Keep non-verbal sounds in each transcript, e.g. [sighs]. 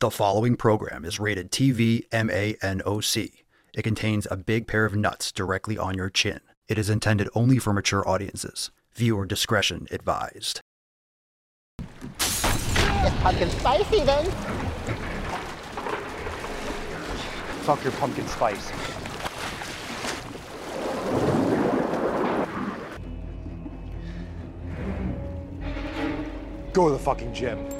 The following program is rated TV MANOC. It contains a big pair of nuts directly on your chin. It is intended only for mature audiences. Viewer discretion advised. It's pumpkin spicy then. Fuck your pumpkin spice. Go to the fucking gym.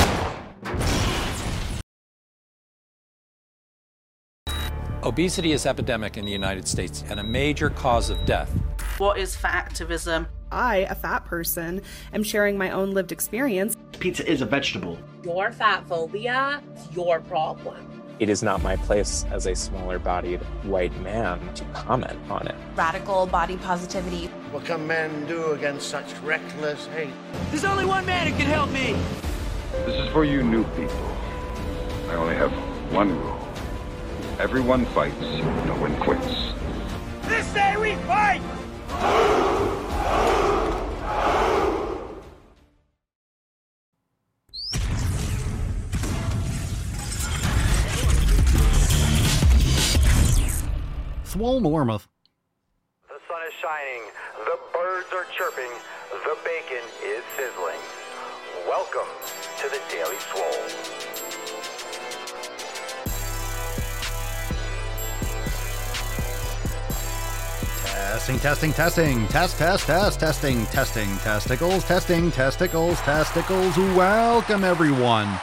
Obesity is epidemic in the United States and a major cause of death. What is fat activism? I, a fat person, am sharing my own lived experience. Pizza is a vegetable. Your fat phobia is your problem. It is not my place as a smaller bodied white man to comment on it. Radical body positivity. What can men do against such reckless hate? There's only one man who can help me. This is for you new people. I only have one rule. Everyone fights, no one quits. This day we fight! Swolenormous. The sun is shining, the birds are chirping, the bacon is sizzling. Welcome to the Daily Swole. Testing, testing, testing, test, test, test, testing, testing, testicles, testing, testicles, testicles. Welcome, everyone,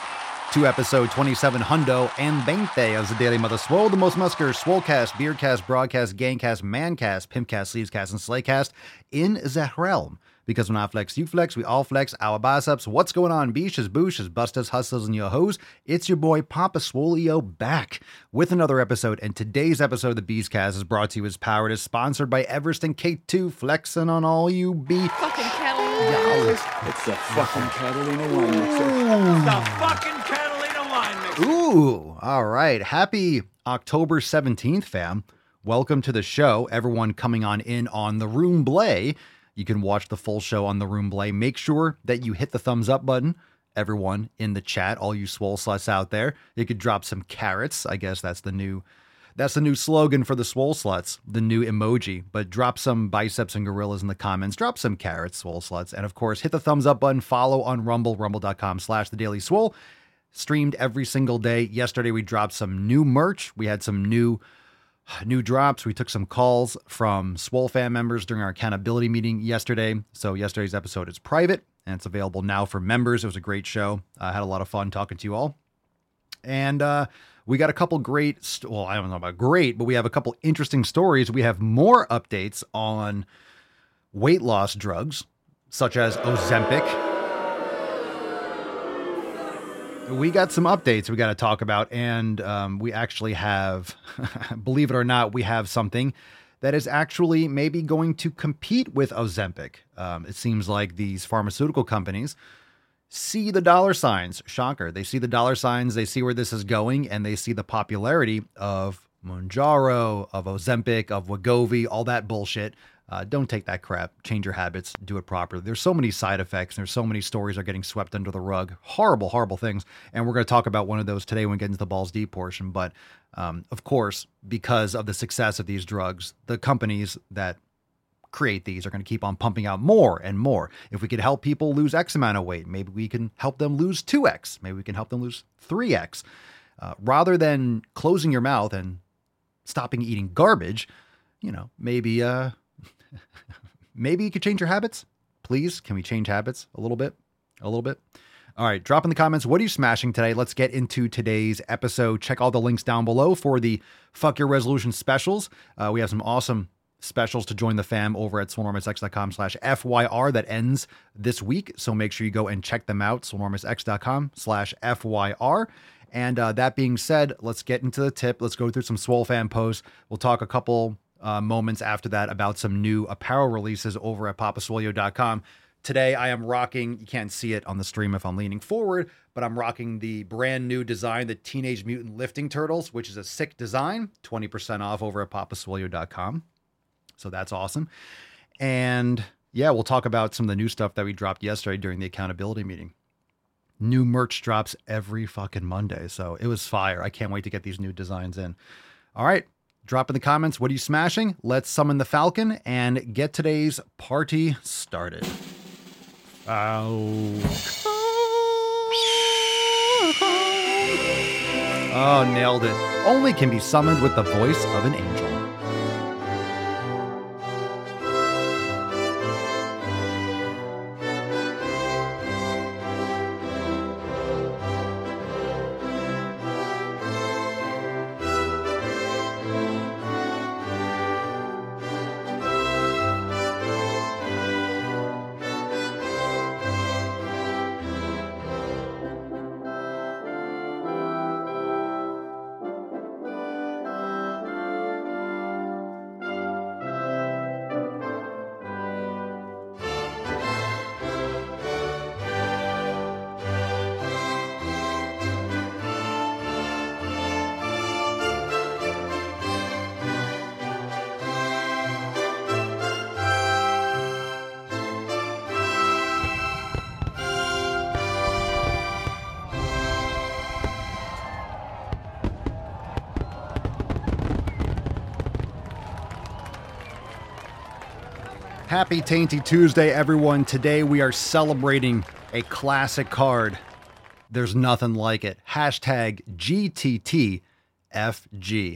to episode 27 Hundo and Bente of the Daily Mother Swole, the most muscular Swolecast, Beardcast, Broadcast, Gangcast, Mancast, Pimpcast, Sleevescast, and Slaycast in the realm. Because when I flex, you flex, we all flex our biceps. What's going on, beaches, booshes, busters, hustlers, and your hoes? It's your boy Papa Swolio back with another episode. And today's episode of the Beastcast is brought to you as powered is sponsored by Everest and K2, flexing on all you be. Fucking Catalina. It's the fucking Catalina wine mixer. The fucking Catalina wine mixer. Ooh, all right. Happy October 17th, fam. Welcome to the show. Everyone coming on in on the Room Blay. You can watch the full show on the Room Blay. Make sure that you hit the thumbs up button. Everyone in the chat, all you swole sluts out there, you could drop some carrots. I guess that's the new that's the new slogan for the swole sluts, the new emoji. But drop some biceps and gorillas in the comments. Drop some carrots, swole sluts. And of course, hit the thumbs up button. Follow on Rumble, rumble.com slash the daily swole. Streamed every single day. Yesterday we dropped some new merch. We had some new new drops. We took some calls from Swole fan members during our accountability meeting yesterday. So yesterday's episode is private and it's available now for members. It was a great show. I had a lot of fun talking to you all. And uh, we got a couple great, st- well, I don't know about great, but we have a couple interesting stories. We have more updates on weight loss drugs, such as Ozempic. We got some updates we got to talk about, and um, we actually have, [laughs] believe it or not, we have something that is actually maybe going to compete with Ozempic. Um, it seems like these pharmaceutical companies see the dollar signs. Shocker. They see the dollar signs, they see where this is going, and they see the popularity of Mounjaro, of Ozempic, of Wegovy, all that bullshit. Uh, don't take that crap. Change your habits. Do it properly. There's so many side effects. There's so many stories are getting swept under the rug. Horrible, horrible things. And we're going to talk about one of those today when we get into the balls deep portion. But um, of course, because of the success of these drugs, the companies that create these are going to keep on pumping out more and more. If we could help people lose X amount of weight, maybe we can help them lose 2X. Maybe we can help them lose 3X. Uh, rather than closing your mouth and stopping eating garbage, you know, maybe uh, maybe you could change your habits. Please, can we change habits a little bit? A little bit. All right, drop in the comments. What are you smashing today? Let's get into today's episode. Check all the links down below for the Fuck Your Resolution specials. Uh, we have some awesome specials to join the fam over at swolenormousx.com slash FYR that ends this week. So make sure you go and check them out, swolenormousx.com slash FYR. And uh, that being said, let's get into the tip. Let's go through some Swole fan posts. We'll talk a couple uh, moments after that about some new apparel releases over at papaswolio.com. Today, I am rocking, you can't see it on the stream if I'm leaning forward, but I'm rocking the brand new design, the Teenage Mutant Lifting Turtles, which is a sick design, 20% off over at papaswolio.com. So that's awesome. And yeah, we'll talk about some of the new stuff that we dropped yesterday during the accountability meeting. New merch drops every fucking Monday. So it was fire. I can't wait to get these new designs in. All right. Drop in the comments what are you smashing? Let's summon the Falcon and get today's party started. Oh, nailed it. Only can be summoned with the voice of an angel. Happy Tainty Tuesday, everyone. Today we are celebrating a classic card. There's nothing like it. Hashtag GTTFG.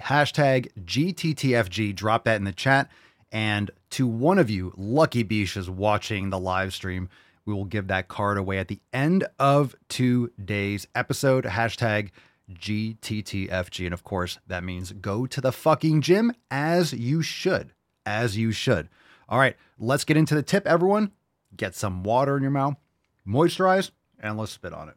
Hashtag GTTFG. Drop that in the chat. And to one of you lucky beaches watching the live stream, we will give that card away at the end of today's episode. Hashtag GTTFG. And of course, that means go to the fucking gym as you should. As you should. All right, let's get into the tip, everyone. Get some water in your mouth, moisturize, and let's spit on it.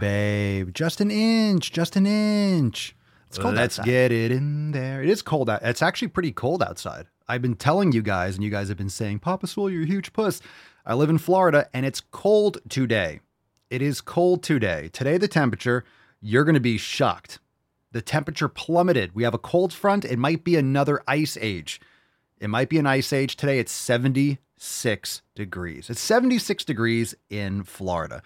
Babe, just an inch, just an inch. It's cold Let's outside. get it in there. It is cold out. It's actually pretty cold outside. I've been telling you guys, and you guys have been saying, Papa Swole, you're a huge puss. I live in Florida, and it's cold today. It is cold today. Today, the temperature, you're going to be shocked. The temperature plummeted. We have a cold front. It might be another ice age. It might be an ice age today. It's 76 degrees. It's 76 degrees in Florida.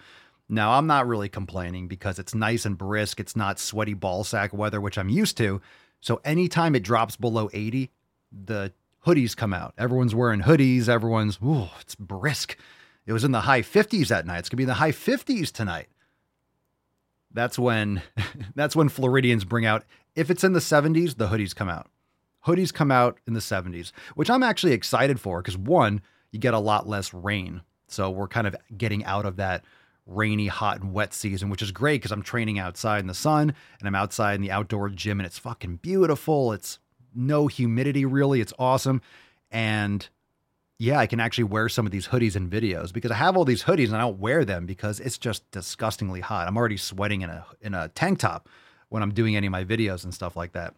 Now, I'm not really complaining because it's nice and brisk. It's not sweaty ball sack weather, which I'm used to. So anytime it drops below 80, the hoodies come out. Everyone's wearing hoodies. Everyone's, ooh, it's brisk. It was in the high 50s that night. It's going to be in the high 50s tonight. That's when [laughs] that's when Floridians bring out if it's in the 70s, the hoodies come out. Hoodies come out in the 70s, which I'm actually excited for because one, you get a lot less rain. So we're kind of getting out of that rainy, hot, and wet season, which is great because I'm training outside in the sun and I'm outside in the outdoor gym and it's fucking beautiful. It's no humidity really. It's awesome. And yeah, I can actually wear some of these hoodies in videos because I have all these hoodies and I don't wear them because it's just disgustingly hot. I'm already sweating in a in a tank top when I'm doing any of my videos and stuff like that.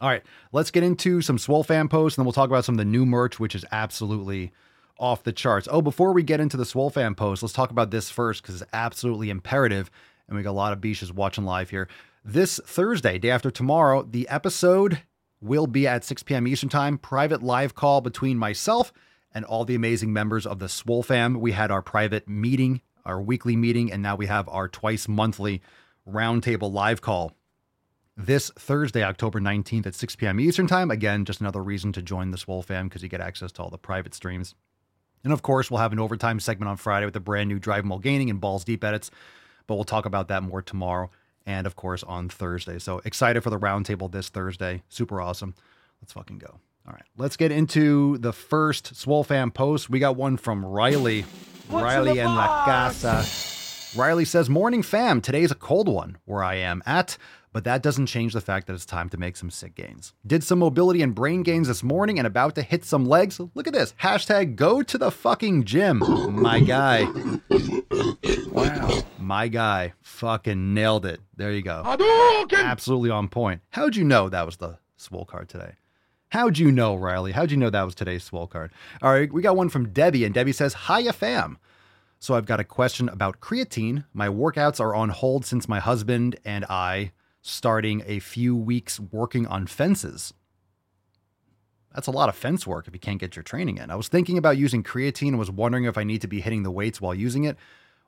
All right, let's get into some Swole fan posts and then we'll talk about some of the new merch, which is absolutely off the charts. Oh, before we get into the Swole fan post, let's talk about this first because it's absolutely imperative. And we got a lot of beaches watching live here. This Thursday, day after tomorrow, the episode will be at 6 p.m. Eastern Time. Private live call between myself and all the amazing members of the Swole fam. We had our private meeting, our weekly meeting, and now we have our twice monthly roundtable live call this Thursday, October 19th at 6 p.m. Eastern Time. Again, just another reason to join the Swole fam because you get access to all the private streams. And of course, we'll have an overtime segment on Friday with the brand new Drive Mulgaining and Balls Deep edits, but we'll talk about that more tomorrow and of course on Thursday. So excited for the roundtable this Thursday. Super awesome. Let's fucking go. All right, let's get into the first Swole fan post. We got one from Riley. Riley and La Casa. Riley says, Morning fam, today's a cold one where I am at, but that doesn't change the fact that it's time to make some sick gains. Did some mobility and brain gains this morning and about to hit some legs. Look at this. Hashtag go to the fucking gym. My guy. Wow. My guy. Fucking nailed it. There you go. Absolutely on point. How'd you know that was the swole card today? How'd you know, Riley? How'd you know that was today's swole card? All right, we got one from Debbie, and Debbie says, Hiya, fam. So I've got a question about creatine. My workouts are on hold since my husband and I starting a few weeks working on fences. That's a lot of fence work if you can't get your training in. I was thinking about using creatine and was wondering if I need to be hitting the weights while using it.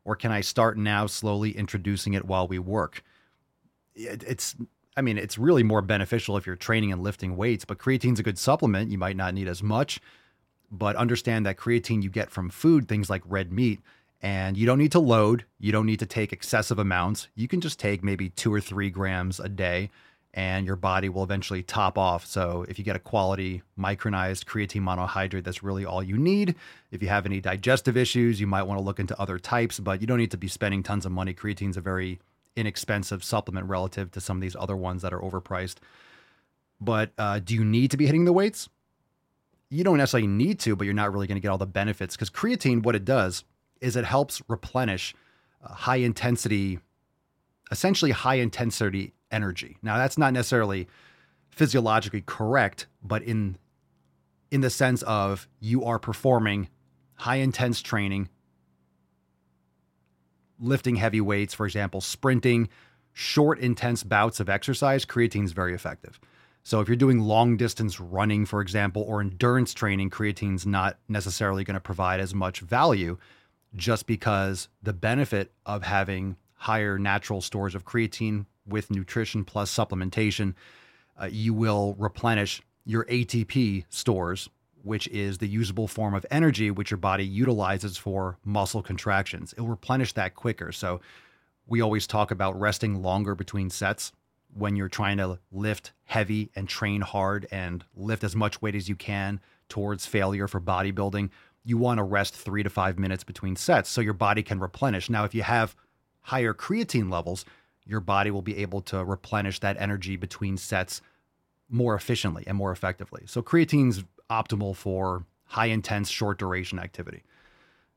or can I start now slowly introducing it while we work? It's I mean, it's really more beneficial if you're training and lifting weights, but creatine's a good supplement. You might not need as much, but understand that creatine you get from food, things like red meat, and you don't need to load. You don't need to take excessive amounts. You can just take maybe two or three grams a day, and your body will eventually top off. So, if you get a quality micronized creatine monohydrate, that's really all you need. If you have any digestive issues, you might want to look into other types, but you don't need to be spending tons of money. Creatine's a very inexpensive supplement relative to some of these other ones that are overpriced. But uh, do you need to be hitting the weights? You don't necessarily need to, but you're not really going to get all the benefits because creatine, what it does is it helps replenish uh, high intensity, essentially high intensity energy. Now, that's not necessarily physiologically correct, but in in the sense of you are performing high intense training lifting heavy weights, for example, sprinting, short, intense bouts of exercise, creatine is very effective. So if you're doing long distance running, for example, or endurance training, creatine's not necessarily going to provide as much value just because the benefit of having higher natural stores of creatine with nutrition plus supplementation, uh, you will replenish your ATP stores which is the usable form of energy which your body utilizes for muscle contractions. It'll replenish that quicker. So we always talk about resting longer between sets when you're trying to lift heavy and train hard and lift as much weight as you can towards failure for bodybuilding. You want to rest three to five minutes between sets so your body can replenish. Now, if you have higher creatine levels, your body will be able to replenish that energy between sets more efficiently and more effectively. So creatine's optimal for high intense, short duration activity.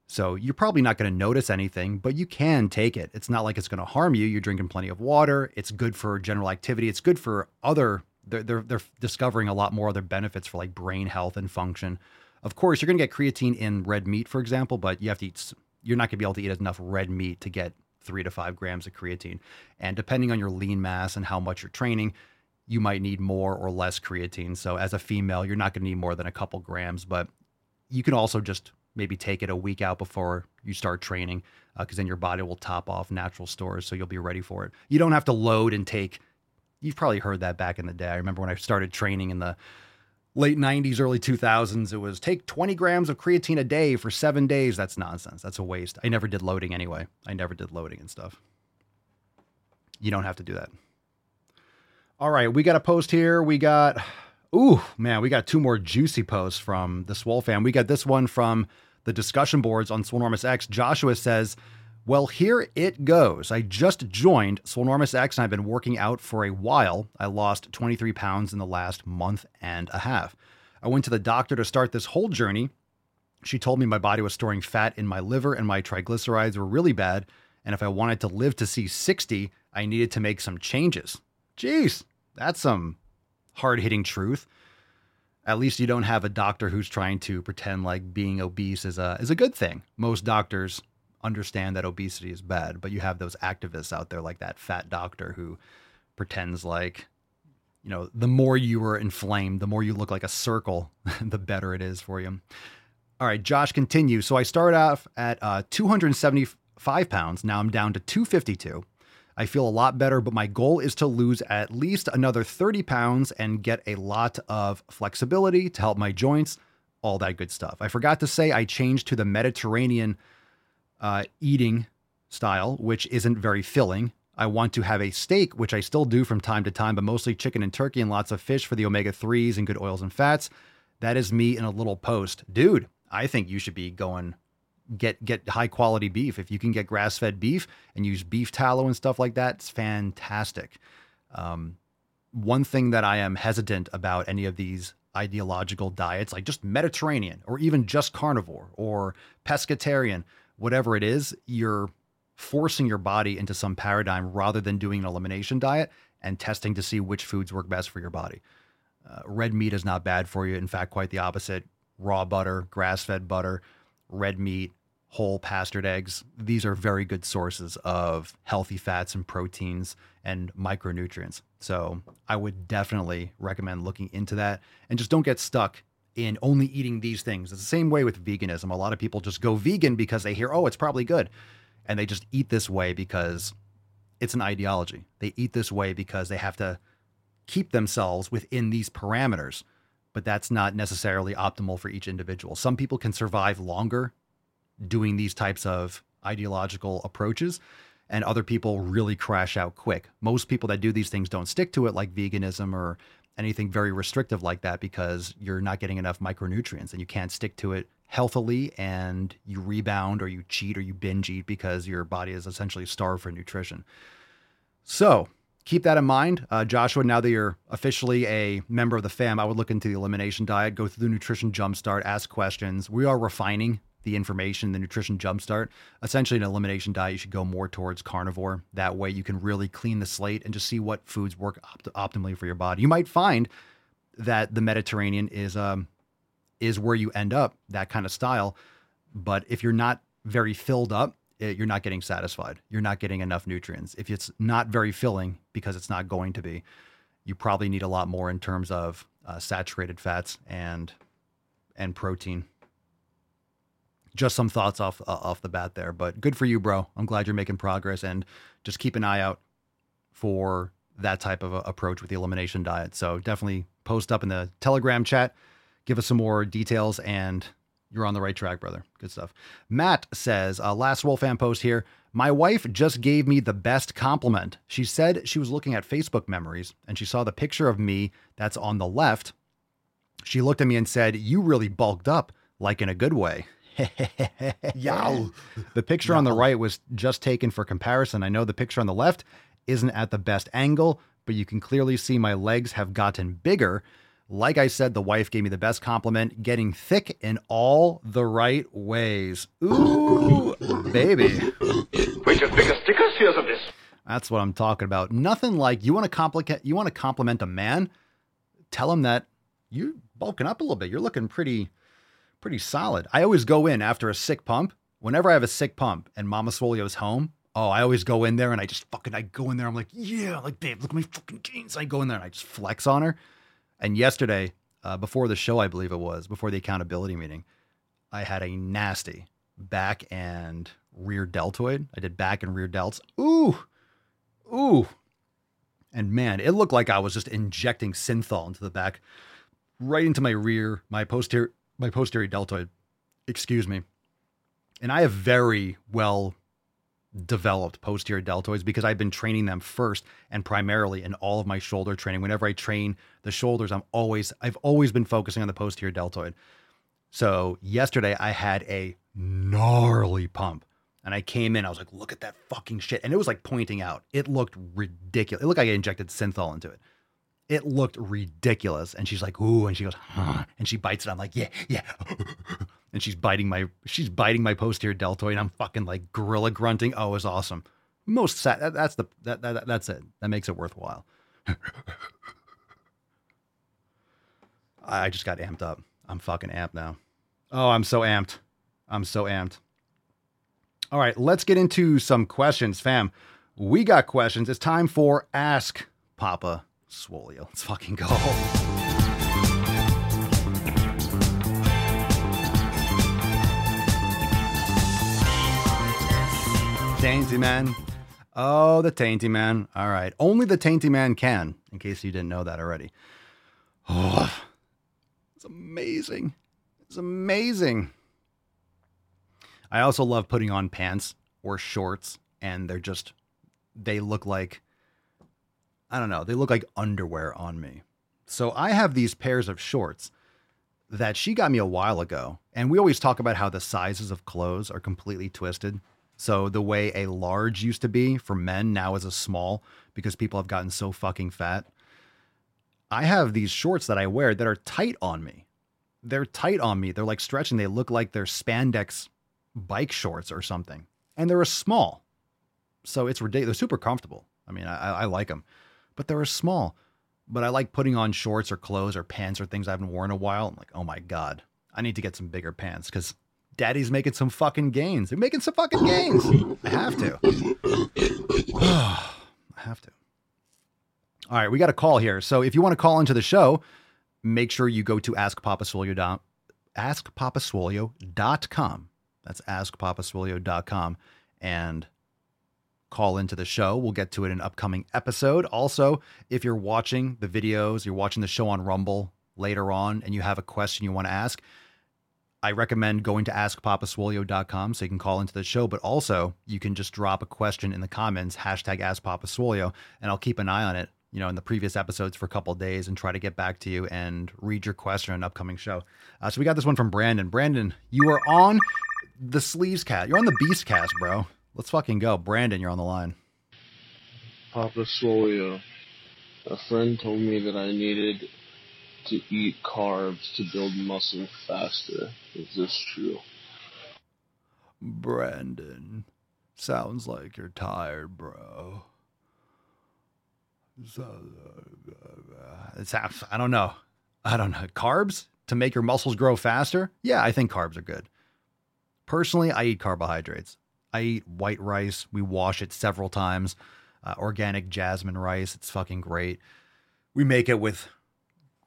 So you're probably not going to notice anything, but you can take it. It's not like it's going to harm you. You're drinking plenty of water. It's good for general activity. It's good for other. They're they're, they're discovering a lot more other benefits for like brain health and function. Of course, you're going to get creatine in red meat, for example, but you have to eat. You're not going to be able to eat enough red meat to get three to five grams of creatine. And depending on your lean mass and how much you're training, you might need more or less creatine. So as a female, you're not going to need more than a couple grams, but you can also just maybe take it a week out before you start training because uh, then your body will top off natural stores so you'll be ready for it. You don't have to load and take you've probably heard that back in the day. I remember when I started training in the late 90s, early 2000s, it was take 20 grams of creatine a day for 7 days. That's nonsense. That's a waste. I never did loading anyway. I never did loading and stuff. You don't have to do that. All right, we got a post here. We got, ooh, man, we got two more juicy posts from the Swole fam. We got this one from the discussion boards on Swolenormous X. Joshua says, well, here it goes. I just joined Swolenormous X and I've been working out for a while. I lost 23 pounds in the last month and a half. I went to the doctor to start this whole journey. She told me my body was storing fat in my liver and my triglycerides were really bad. And if I wanted to live to see 60, I needed to make some changes. Jeez, that's some hard hitting truth. At least you don't have a doctor who's trying to pretend like being obese is a is a good thing. Most doctors understand that obesity is bad, but you have those activists out there like that fat doctor who pretends like you know, the more you are inflamed, the more you look like a circle, [laughs] the better it is for you. All right, Josh continues. So I started off at uh, 275 pounds. Now I'm down to 252. I feel a lot better, but my goal is to lose at least another 30 pounds and get a lot of flexibility to help my joints, all that good stuff. I forgot to say I changed to the Mediterranean uh, eating style, which isn't very filling. I want to have a steak, which I still do from time to time, but mostly chicken and turkey and lots of fish for the omega 3s and good oils and fats. That is me in a little post. Dude, I think you should be going get get high quality beef. If you can get grass fed beef and use beef tallow and stuff like that, it's fantastic. Um, one thing that I am hesitant about any of these ideological diets, like just Mediterranean or even just carnivore or pescatarian, whatever it is, you're forcing your body into some paradigm rather than doing an elimination diet and testing to see which foods work best for your body. Uh, red meat is not bad for you. In fact, quite the opposite. Raw butter, grass fed butter, red meat, whole pastured eggs. These are very good sources of healthy fats and proteins and micronutrients. So I would definitely recommend looking into that and just don't get stuck in only eating these things. It's the same way with veganism. A lot of people just go vegan because they hear, oh, it's probably good. and they just eat this way because it's an ideology. They eat this way because they have to keep themselves within these parameters, but that's not necessarily optimal for each individual. Some people can survive longer doing these types of ideological approaches, and other people really crash out quick. Most people that do these things don't stick to it, like veganism or anything very restrictive like that, because you're not getting enough micronutrients and you can't stick to it healthily and you rebound or you cheat or you binge eat because your body is essentially starved for nutrition. So keep that in mind. Uh, Joshua, now that you're officially a member of the fam, I would look into the elimination diet, go through the nutrition jumpstart, ask questions. We are refining the information, the nutrition jumpstart. Essentially, an elimination diet, you should go more towards carnivore. That way, you can really clean the slate and just see what foods work opt- optimally for your body. You might find that the Mediterranean is um, is where you end up, that kind of style. But if you're not very filled up, it, you're not getting satisfied. You're not getting enough nutrients. If it's not very filling, because it's not going to be, you probably need a lot more in terms of uh, saturated fats and and protein just some thoughts off uh, off the bat there. But good for you, bro. I'm glad you're making progress, and just keep an eye out for that type of approach with the elimination diet. So definitely post up in the Telegram chat, give us some more details, and you're on the right track, brother. Good stuff. Matt says, uh, last Swole fan post here. My wife just gave me the best compliment. She said she was looking at Facebook memories and she saw the picture of me that's on the left. She looked at me and said, You really bulked up, like in a good way. [laughs] Yow. The picture on the right was just taken for comparison. I know the picture on the left isn't at the best angle, but you can clearly see my legs have gotten bigger. Like I said, the wife gave me the best compliment, getting thick in all the right ways. Ooh, baby. Wait, your biggest stickers? Here's of this. That's what I'm talking about. Nothing like you want to complicate you want to compliment a man, tell him that you're bulking up a little bit. You're looking pretty pretty solid. I always go in after a sick pump. Whenever I have a sick pump and Mama Swolio's home, oh, I always go in there and I just fucking I go in there. I'm like, yeah, like babe, look at my fucking jeans. I go in there and I just flex on her. And yesterday, uh, before the show, I believe it was before the accountability meeting, I had a nasty back and rear deltoid. I did back and rear delts. Ooh, ooh. And man, it looked like I was just injecting synthol into the back, right into my rear, my posterior my posterior deltoid, excuse me. And I have very well developed posterior deltoids because I've been training them first and primarily in all of my shoulder training. Whenever I train the shoulders, I'm always I've always been focusing on the posterior deltoid. So yesterday I had a gnarly pump. And I came in, I was like, look at that fucking shit. And it was like pointing out. It looked ridiculous. It looked like I injected synthol into it it looked ridiculous. And she's like, ooh, and she goes, huh, and she bites it. I'm like, yeah, yeah. [laughs] and she's biting my, she's biting my posterior deltoid. And I'm fucking like gorilla grunting. Oh, it was awesome. Most sad. That, that's the, that, that, that's it. That makes it worthwhile. [laughs] I just got amped up. I'm fucking amped now. Oh, I'm so amped. I'm so amped. All right, let's get into some questions, fam. We got questions. It's time for Ask Papa Swolio. Let's fucking go. Tainty Man. Oh, the Tainty Man. All right. Only the Tainty Man can, in case you didn't know that already. Oh, it's amazing. It's amazing. I also love putting on pants or shorts, and they're just, they look like I don't know, they look like underwear on me. So I have these pairs of shorts that she got me a while ago. And we always talk about how the sizes of clothes are completely twisted. So the way a large used to be for men now is a small because people have gotten so fucking fat. I have these shorts that I wear that are tight on me. They're tight on me. They're like stretching. They look like they're spandex bike shorts or something. And they're a small. So it's ridiculous. They're super comfortable. I mean, I, I like them but they're small. But I like putting on shorts or clothes or pants or things I haven't worn in a while. I'm like, oh my God, I need to get some bigger pants because daddy's making some fucking gains. They're making some fucking gains. I have to. [sighs] I have to. All right, we got a call here. So if you want to call into the show, make sure you go to askpapaswolio.com. askpapaswolio.com. That's askpapaswolio.com and call into the show. We'll get to it in an upcoming episode. Also, if you're watching the videos, you're watching the show on Rumble later on, and you have a question you want to ask, I recommend going to askpapaswolio.com so you can call into the show, but also you can just drop a question in the comments, hashtag askpapaswolio, and I'll keep an eye on it, you know, in the previous episodes for a couple days and try to get back to you and read your question in an upcoming show. Uh, so we got this one from Brandon. Brandon, you are on the Sleevescast. You're on the Beast Cast, bro. Let's fucking go. Brandon, you're on the line. Papa Swolio. A friend told me that I needed to eat carbs to build muscle faster. Is this true? Brandon, sounds like you're tired, bro. It's half, I don't know. I don't know. Carbs to make your muscles grow faster? Yeah, I think carbs are good. Personally, I eat carbohydrates. I eat white rice. We wash it several times. Uh, organic jasmine rice. It's fucking great. We make it with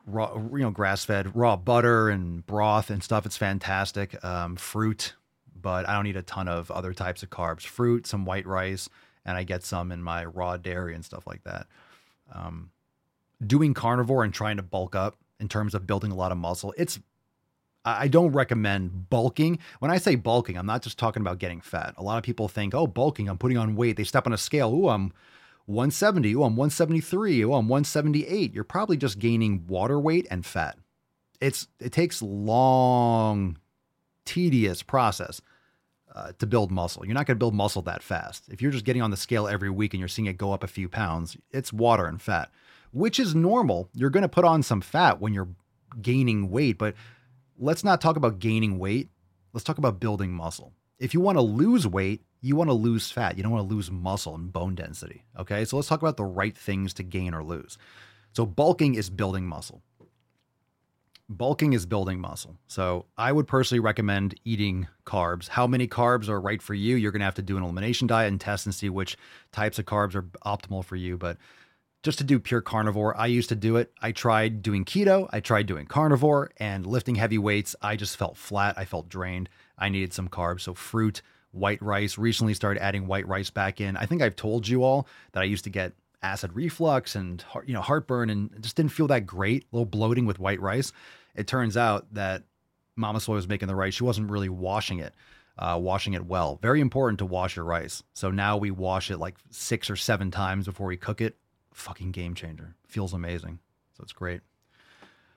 raw, you know, grass fed raw butter and broth and stuff. It's fantastic. Um, fruit, but I don't eat a ton of other types of carbs. Fruit, some white rice, and I get some in my raw dairy and stuff like that. Um, doing carnivore and trying to bulk up in terms of building a lot of muscle, it's I don't recommend bulking. When I say bulking, I'm not just talking about getting fat. A lot of people think, oh, bulking, I'm putting on weight. They step on a scale. Ooh, I'm 170. Oh, I'm 173. Oh, I'm 178. You're probably just gaining water weight and fat. It's it takes a long, tedious process uh, to build muscle. You're not going to build muscle that fast. If you're just getting on the scale every week and you're seeing it go up a few pounds, it's water and fat, which is normal. You're going to put on some fat when you're gaining weight, but let's not talk about gaining weight. Let's talk about building muscle. If you want to lose weight, you want to lose fat. You don't want to lose muscle and bone density. Okay. So let's talk about the right things to gain or lose. So bulking is building muscle. Bulking is building muscle. So I would personally recommend eating carbs. How many carbs are right for you? You're going to have to do an elimination diet and test and see which types of carbs are optimal for you. But just to do pure carnivore. I used to do it. I tried doing keto, I tried doing carnivore, and lifting heavy weights. I just felt flat. I felt drained. I needed some carbs. So, fruit, white rice. Recently started adding white rice back in. I think I've told you all that I used to get acid reflux and you know heartburn and just didn't feel that great. A little bloating with white rice. It turns out that Mama Soy was making the rice. She wasn't really washing it. Uh, washing it well. Very important to wash your rice. So now we wash it like six or seven times before we cook it fucking game changer. Feels amazing. So it's great.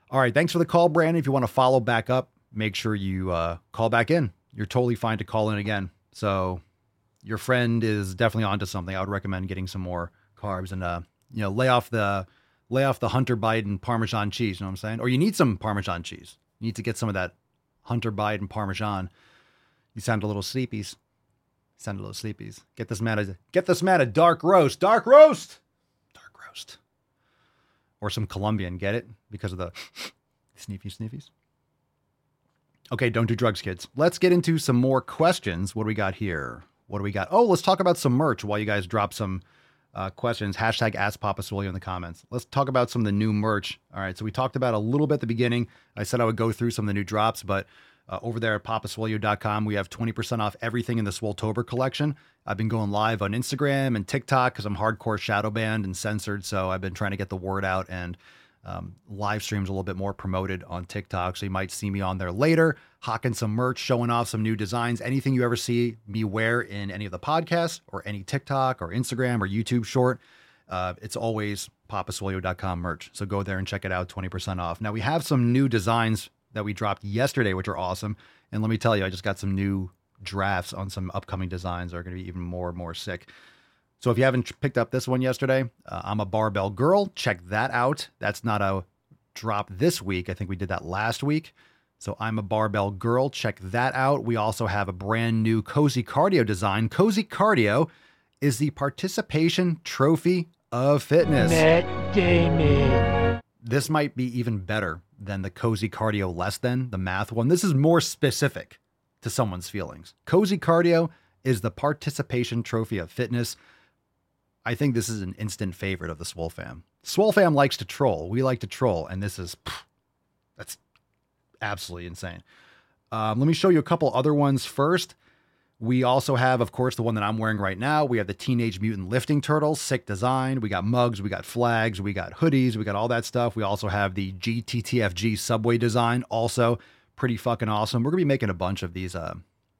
All right. Thanks for the call, Brandon. If you want to follow back up, make sure you uh, call back in. You're totally fine to call in again. So your friend is definitely onto something. I would recommend getting some more carbs and uh, you know, lay off the lay off the Hunter Biden Parmesan cheese. You know what I'm saying? Or you need some Parmesan cheese. You need to get some of that Hunter Biden Parmesan. You sound a little sleepies. Sound a little sleepies. Get this man a get this man a dark roast. Dark roast roast. Or some Colombian, get it? Because of the [laughs] sniffy sniffies. Okay, don't do drugs, kids. Let's get into some more questions. What do we got here? What do we got? Oh, let's talk about some merch while you guys drop some uh, questions. Hashtag Ask Papa Swolio in the comments. Let's talk about some of the new merch. All right, so we talked about a little bit at the beginning. I said I would go through some of the new drops, but uh, over there at papaswolio.com, we have 20% off everything in the Swoltober collection. I've been going live on Instagram and TikTok because I'm hardcore shadow banned and censored. So I've been trying to get the word out and um, live streams a little bit more promoted on TikTok. So you might see me on there later, hawking some merch, showing off some new designs. Anything you ever see me wear in any of the podcasts or any TikTok or Instagram or YouTube short, uh, it's always papaswolio.com merch. So go there and check it out, 20% off. Now we have some new designs that we dropped yesterday, which are awesome. And let me tell you, I just got some new drafts on some upcoming designs that are going to be even more and more sick. So if you haven't picked up this one yesterday, uh, I'm a barbell girl. Check that out. That's not a drop this week. I think we did that last week. So I'm a barbell girl. Check that out. We also have a brand new Cozy Cardio design. Cozy Cardio is the participation trophy of fitness. Matt Damon. This might be even better than the Cozy Cardio less than, the math one. This is more specific to someone's feelings. Cozy Cardio is the participation trophy of fitness. I think this is an instant favorite of the Swole fam. Swole fam likes to troll. We like to troll, and this is that's absolutely insane. Um, let me show you a couple other ones first. We also have, of course, the one that I'm wearing right now. We have the Teenage Mutant Lifting Turtles, sick design. We got mugs, we got flags, we got hoodies, we got all that stuff. We also have the GTTFG Subway design, also pretty fucking awesome. We're gonna be making a bunch of these uh,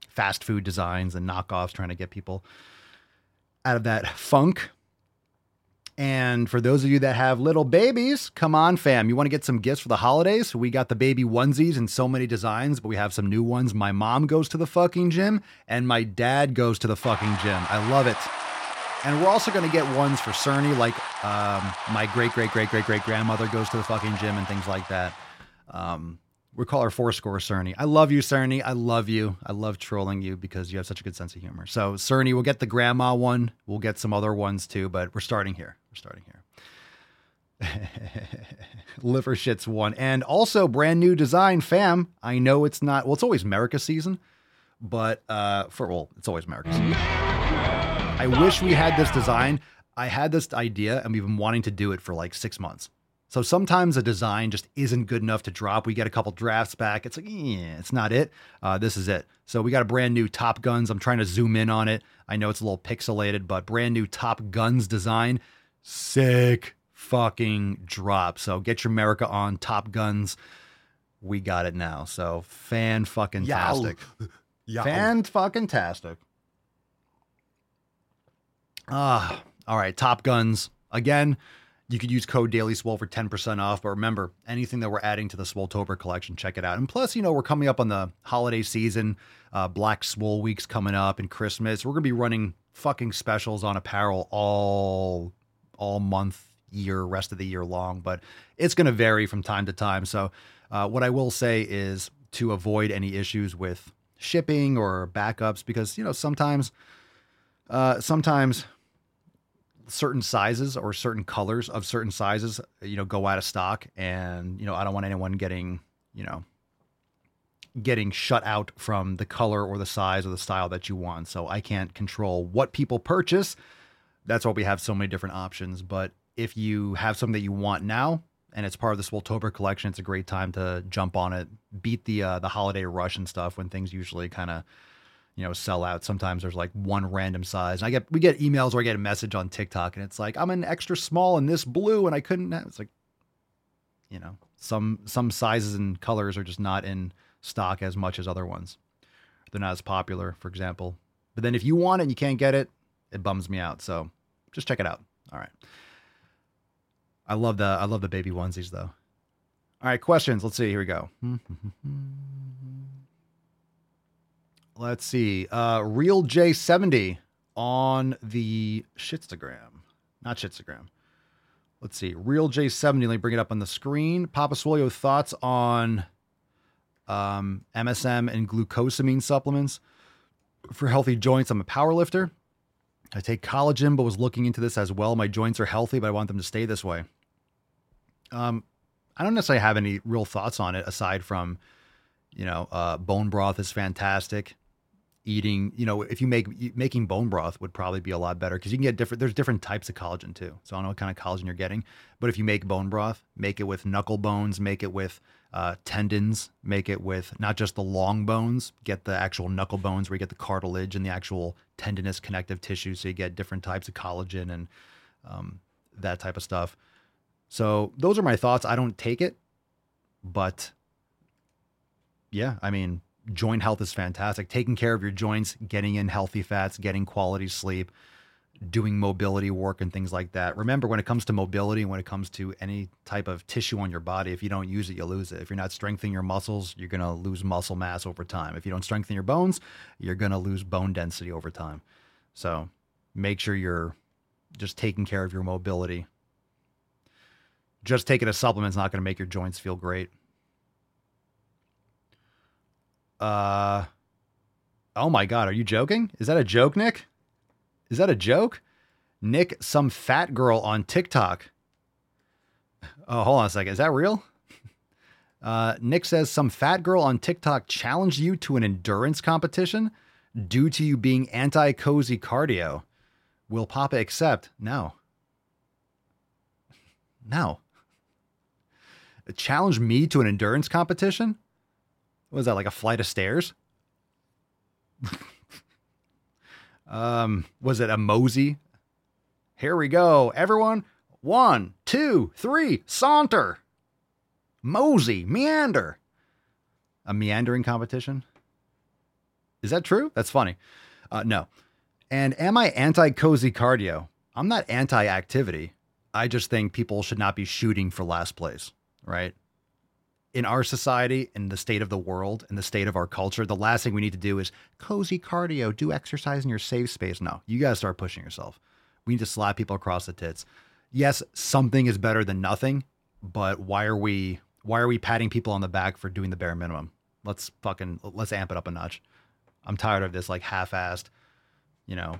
fast food designs and knockoffs, trying to get people out of that funk. And for those of you that have little babies, come on, fam. You want to get some gifts for the holidays? We got the baby onesies in so many designs, but we have some new ones. My mom goes to the fucking gym, and my dad goes to the fucking gym. I love it. And we're also going to get ones for Cerny, like um, my great, great, great, great, great grandmother goes to the fucking gym and things like that. Um, we call her four score Cerny. I love you, Cerny. I love you. I love trolling you because you have such a good sense of humor. So, Cerny, we'll get the grandma one. We'll get some other ones too, but we're starting here. We're starting here. [laughs] Liver shits one. And also, brand new design, fam. I know it's not, well, it's always America season, but uh, for, well, it's always America season. I wish we had this design. I had this idea and we've been wanting to do it for like six months. So sometimes a design just isn't good enough to drop. We get a couple drafts back. It's like, yeah, it's not it. Uh, this is it. So we got a brand new Top Guns. I'm trying to zoom in on it. I know it's a little pixelated, but brand new Top Guns design. Sick fucking drop. So get your America on Top Guns. We got it now. So fan fucking tastic. [laughs] Fan fucking tastic. Ah, all right. Top Guns again. You could use code Daily Swole for 10% off. But remember, anything that we're adding to the Swoltober collection, check it out. And plus, you know, we're coming up on the holiday season. Uh, Black Swole Week's coming up and Christmas. We're going to be running fucking specials on apparel all all month, year, rest of the year long. But it's going to vary from time to time. So uh, what I will say is to avoid any issues with shipping or backups, because, you know, sometimes, uh, sometimes certain sizes or certain colors of certain sizes, you know, go out of stock. And, you know, I don't want anyone getting, you know, getting shut out from the color or the size or the style that you want. So I can't control what people purchase. That's why we have so many different options. But if you have something that you want now and it's part of the Swoltober collection, it's a great time to jump on it, beat the uh, the holiday rush and stuff when things usually kind of you know, sell out. Sometimes there's like one random size. And I get we get emails or I get a message on TikTok and it's like, I'm an extra small in this blue and I couldn't have it's like you know, some some sizes and colors are just not in stock as much as other ones. They're not as popular, for example. But then if you want it and you can't get it, it bums me out. So just check it out. All right. I love the I love the baby onesies though. All right, questions. Let's see. Here we go. [laughs] Let's see. Uh, Real J70 on the Shitstagram. Not Shitstagram. Let's see. Real J70. Let me bring it up on the screen. Papa Swolio thoughts on um, MSM and glucosamine supplements for healthy joints. I'm a power lifter. I take collagen, but was looking into this as well. My joints are healthy, but I want them to stay this way. Um, I don't necessarily have any real thoughts on it aside from, you know, uh, bone broth is fantastic eating, you know, if you make making bone broth would probably be a lot better because you can get different. There's different types of collagen too, so I don't know what kind of collagen you're getting. But if you make bone broth, make it with knuckle bones, make it with uh, tendons, make it with not just the long bones. Get the actual knuckle bones where you get the cartilage and the actual tendinous connective tissue, so you get different types of collagen and um, that type of stuff. So those are my thoughts. I don't take it, but yeah, I mean joint health is fantastic. Taking care of your joints, getting in healthy fats, getting quality sleep, doing mobility work and things like that. Remember, when it comes to mobility, when it comes to any type of tissue on your body, if you don't use it, you lose it. If you're not strengthening your muscles, you're going to lose muscle mass over time. If you don't strengthen your bones, you're going to lose bone density over time. So make sure you're just taking care of your mobility. Just taking a supplement is not going to make your joints feel great. Uh, oh my God, are you joking? Is that a joke, Nick? Is that a joke? Nick, some fat girl on TikTok. Oh, hold on a second. Is that real? [laughs] Uh, Nick says some fat girl on TikTok challenged you to an endurance competition due to you being anti cozy cardio. Will Papa accept? No. [laughs] No. Challenge me to an endurance competition? Was that, like a flight of stairs? [laughs] Um, was it a mosey? Here we go, everyone. One, two, three, saunter. Mosey, meander. A meandering competition? Is that true? That's funny. Uh, no. And am I anti cozy cardio? I'm not anti activity. I just think people should not be shooting for last place, right? In our society, in the state of the world, in the state of our culture, the last thing we need to do is cozy cardio, do exercise in your safe space. No, you got to start pushing yourself. We need to slap people across the tits. Yes, something is better than nothing, but why are we why are we patting people on the back for doing the bare minimum? Let's fucking let's amp it up a notch. I'm tired of this like half-assed, you know,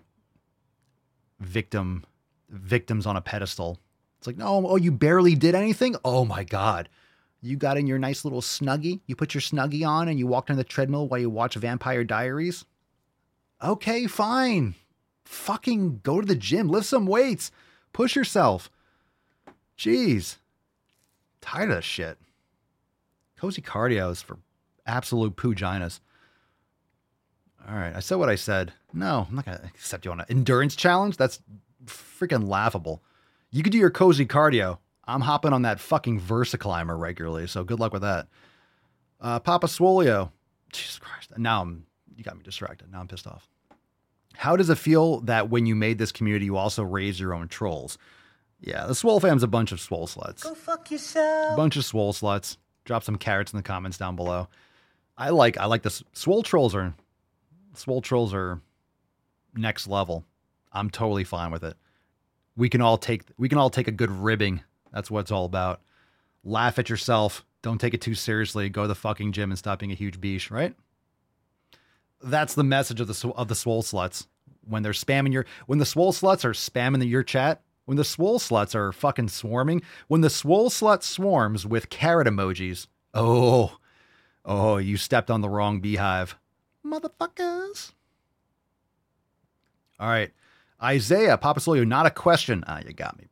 victim victims on a pedestal. It's like, no, oh, you barely did anything? Oh my God. You got in your nice little snuggie, you put your snuggie on and you walked on the treadmill while you watch Vampire Diaries? Okay, fine. Fucking go to the gym, lift some weights, push yourself. Jeez. Tired of this shit. Cozy cardio is for absolute pooginas. All right, I said what I said. No, I'm not gonna accept you on an endurance challenge. That's freaking laughable. You could do your cozy cardio. I'm hopping on that fucking VersaClimber regularly, so good luck with that. Uh, Papa Swolio. Jesus Christ. Now I'm you got me distracted. Now I'm pissed off. How does it feel that when you made this community, you also raised your own trolls? Yeah, the Swole fam's a bunch of swole sluts. Go fuck yourself. Bunch of swole sluts. Drop some carrots in the comments down below. I like I like this. Swole trolls are swole trolls are next level. I'm totally fine with it. We can all take we can all take a good ribbing. That's what it's all about. Laugh at yourself. Don't take it too seriously. Go to the fucking gym and stop being a huge beach, right? That's the message of the of the swole sluts. When they're spamming your when the swole sluts are spamming your chat, when the swole sluts are fucking swarming, when the swole slut swarms with carrot emojis. Oh, oh, you stepped on the wrong beehive. Motherfuckers. All right. Isaiah Papasolio, not a question. Ah, you got me.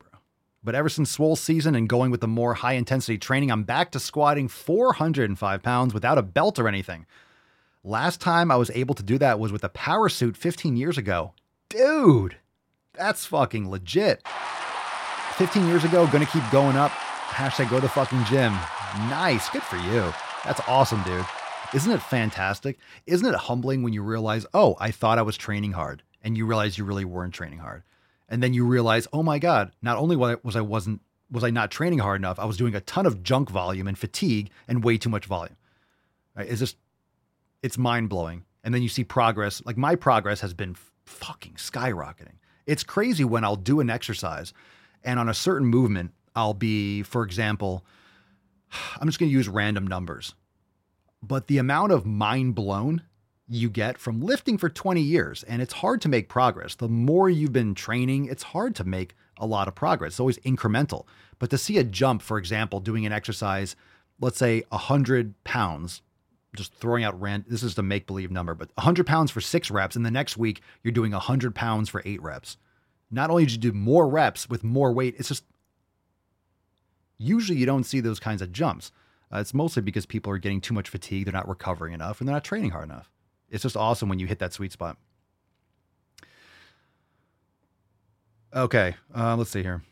But ever since swole season and going with the more high intensity training, I'm back to squatting 405 pounds without a belt or anything. Last time I was able to do that was with a power suit 15 years ago. Dude, that's fucking legit. 15 years ago, gonna keep going up. Hashtag go to fucking gym. Nice. Good for you. That's awesome, dude. Isn't it fantastic? Isn't it humbling when you realize, oh, I thought I was training hard, and you realize you really weren't training hard, and then you realize, oh my god, not only was I wasn't was I not training hard enough, I was doing a ton of junk volume and fatigue and way too much volume. Right? It's just, it's mind blowing. And then you see progress. Like my progress has been fucking skyrocketing. It's crazy when I'll do an exercise, and on a certain movement, I'll be, for example, [sighs] I'm just going to use random numbers but the amount of mind blown you get from lifting for 20 years, and it's hard to make progress. The more you've been training, it's hard to make a lot of progress. It's always incremental. But to see a jump, for example, doing an exercise, let's say 100 pounds, just throwing out rent, this is the make believe number, but 100 pounds for six reps, and the next week you're doing 100 pounds for eight reps. Not only did you do more reps with more weight, it's just usually you don't see those kinds of jumps. Uh, it's mostly because people are getting too much fatigue, they're not recovering enough, and they're not training hard enough. It's just awesome when you hit that sweet spot. Okay, uh, let's see here.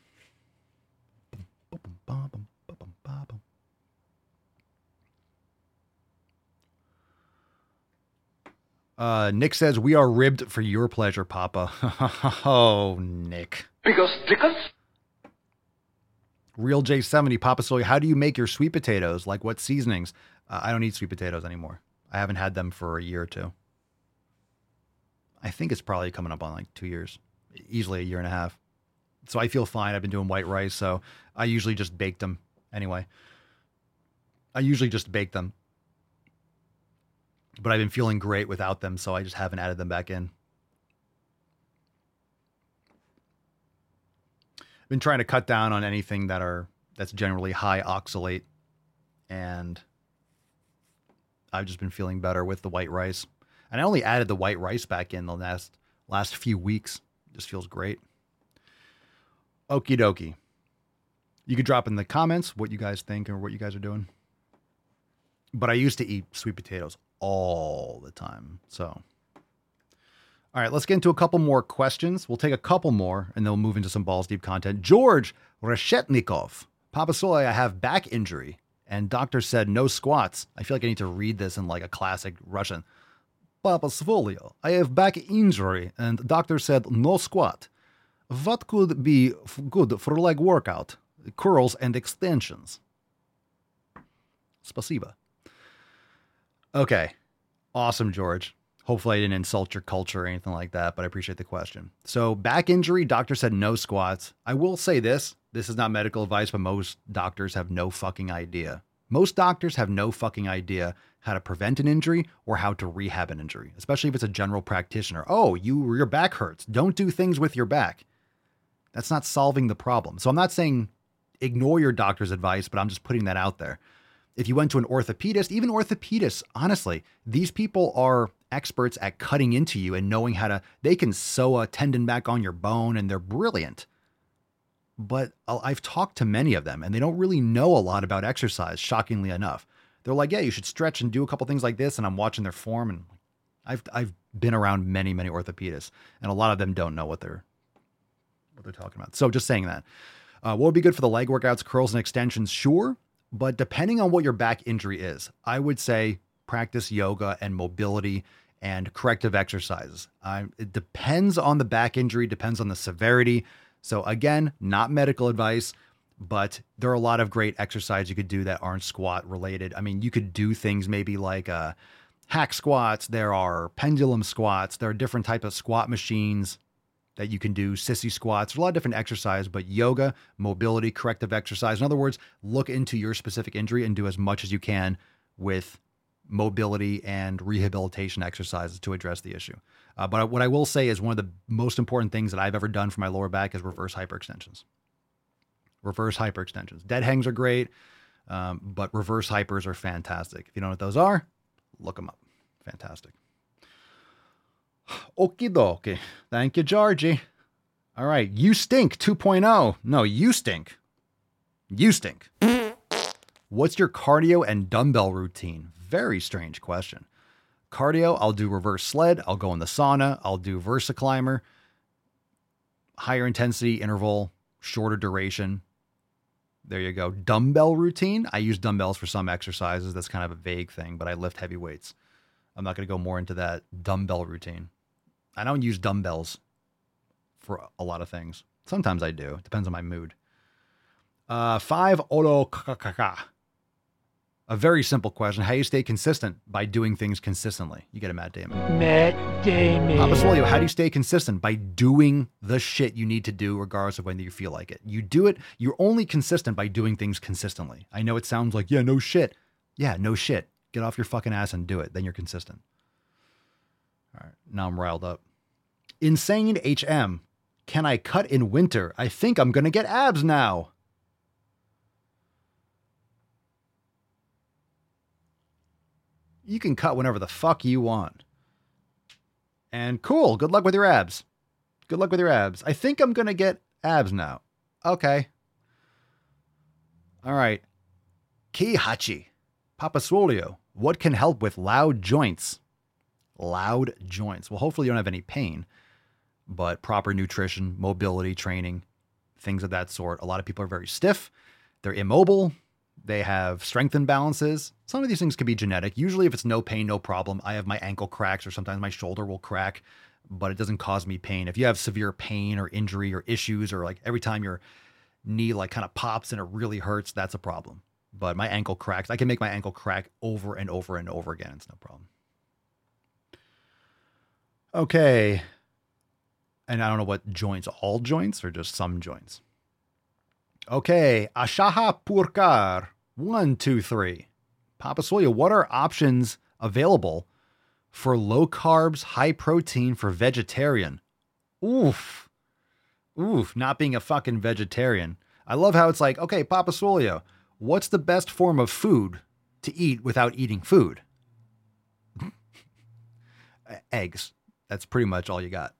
Uh, Nick says, We are ribbed for your pleasure, Papa. [laughs] oh, Nick. Because stickers? Real J70, Papa Soy, how do you make your sweet potatoes? Like what seasonings? Uh, I don't eat sweet potatoes anymore. I haven't had them for a year or two. I think it's probably coming up on like two years, easily a year and a half. So I feel fine. I've been doing white rice, so I usually just bake them anyway. I usually just bake them. But I've been feeling great without them, so I just haven't added them back in. I've been trying to cut down on anything that are that's generally high oxalate and I've just been feeling better with the white rice. And I only added the white rice back in the last last few weeks. Just feels great. Okie dokie. You could drop in the comments what you guys think or what you guys are doing. But I used to eat sweet potatoes all the time. So, all All right, let's get into a couple more questions. We'll take a couple more and then we'll move into some balls deep content. George Reshetnikov. Papa Soy, I have back injury and doctor said no squats. I feel like I need to read this in like a classic Russian. Papa Svolio, I have back injury and doctor said no squat. What could be good for leg workout? Curls and extensions. Spasiba. Okay. Awesome, George. Hopefully, I didn't insult your culture or anything like that, but I appreciate the question. So, back injury, doctor said no squats. I will say this this is not medical advice, but most doctors have no fucking idea. Most doctors have no fucking idea how to prevent an injury or how to rehab an injury, especially if it's a general practitioner. Oh, you your back hurts. Don't do things with your back. That's not solving the problem. So I'm not saying ignore your doctor's advice, but I'm just putting that out there. If you went to an orthopedist, even orthopedists, honestly, these people are experts at cutting into you and knowing how to, they can sew a tendon back on your bone and they're brilliant. But I've talked to many of them and they don't really know a lot about exercise, shockingly enough. They're like, yeah, you should stretch and do a couple things like this. And I'm watching their form and I've, I've been around many, many orthopedists and a lot of them don't know what they're, what they're talking about. So just saying that. Uh, what would be good for the leg workouts, curls, and extensions? Sure. But depending on what your back injury is, I would say practice yoga and mobility and corrective exercises. Uh, it depends on the back injury, depends on the severity. So, again, not medical advice, but there are a lot of great exercises you could do that aren't squat related. I mean, you could do things maybe like uh, hack squats, there are pendulum squats, there are different types of squat machines that you can do sissy squats, a lot of different exercise, but yoga, mobility, corrective exercise. In other words, look into your specific injury and do as much as you can with mobility and rehabilitation exercises to address the issue. Uh, but what I will say is one of the most important things that I've ever done for my lower back is reverse hyperextensions. Reverse hyperextensions. Dead hangs are great, um, but reverse hypers are fantastic. If you don't know what those are, look them up. Fantastic. Okie dokie. Thank you, Georgie. All right. You stink 2.0. No, you stink. You stink. What's your cardio and dumbbell routine? Very strange question. Cardio, I'll do reverse sled. I'll go in the sauna. I'll do VersaClimber. Higher intensity interval, shorter duration. There you go. Dumbbell routine. I use dumbbells for some exercises. That's kind of a vague thing, but I lift heavy weights. I'm not going to go more into that dumbbell routine. I don't use dumbbells for a lot of things. Sometimes I do. It depends on my mood. Uh, five olo kakaka. A very simple question. How do you stay consistent by doing things consistently? You get a Matt Damon. Matt Damon. Papa Swolio, how do you stay consistent? By doing the shit you need to do regardless of whether you feel like it. You do it, you're only consistent by doing things consistently. I know it sounds like, yeah, no shit. Yeah, no shit. Get off your fucking ass and do it. Then you're consistent. All right, now I'm riled up. Insane HM. Can I cut in winter? I think I'm to get abs now. You can cut whenever the fuck you want. And cool. Good luck with your abs. Good luck with your abs. I think I'm to get abs now. Okay. All right. Kihachi. Papaswolio. What can help with loud joints? Loud joints. Well, hopefully you don't have any pain but proper nutrition, mobility training, things of that sort. A lot of people are very stiff, they're immobile, they have strength imbalances. Some of these things can be genetic. Usually, if it's no pain, no problem, I have my ankle cracks or sometimes my shoulder will crack, but it doesn't cause me pain. If you have severe pain or injury or issues, or like every time your knee like kind of pops and it really hurts, that's a problem. But my ankle cracks. I can make my ankle crack over and over and over again. It's no problem. Okay, and I don't know what joints, all joints or just some joints. Okay, Ashaha Purkar, one, two, three. Papa Soya, what are options available for low carbs, high protein for vegetarian? Oof. Oof, not being a fucking vegetarian. I love how it's like, okay, Papa Swolio, what's the best form of food to eat without eating food? [laughs] Eggs. That's pretty much all you got.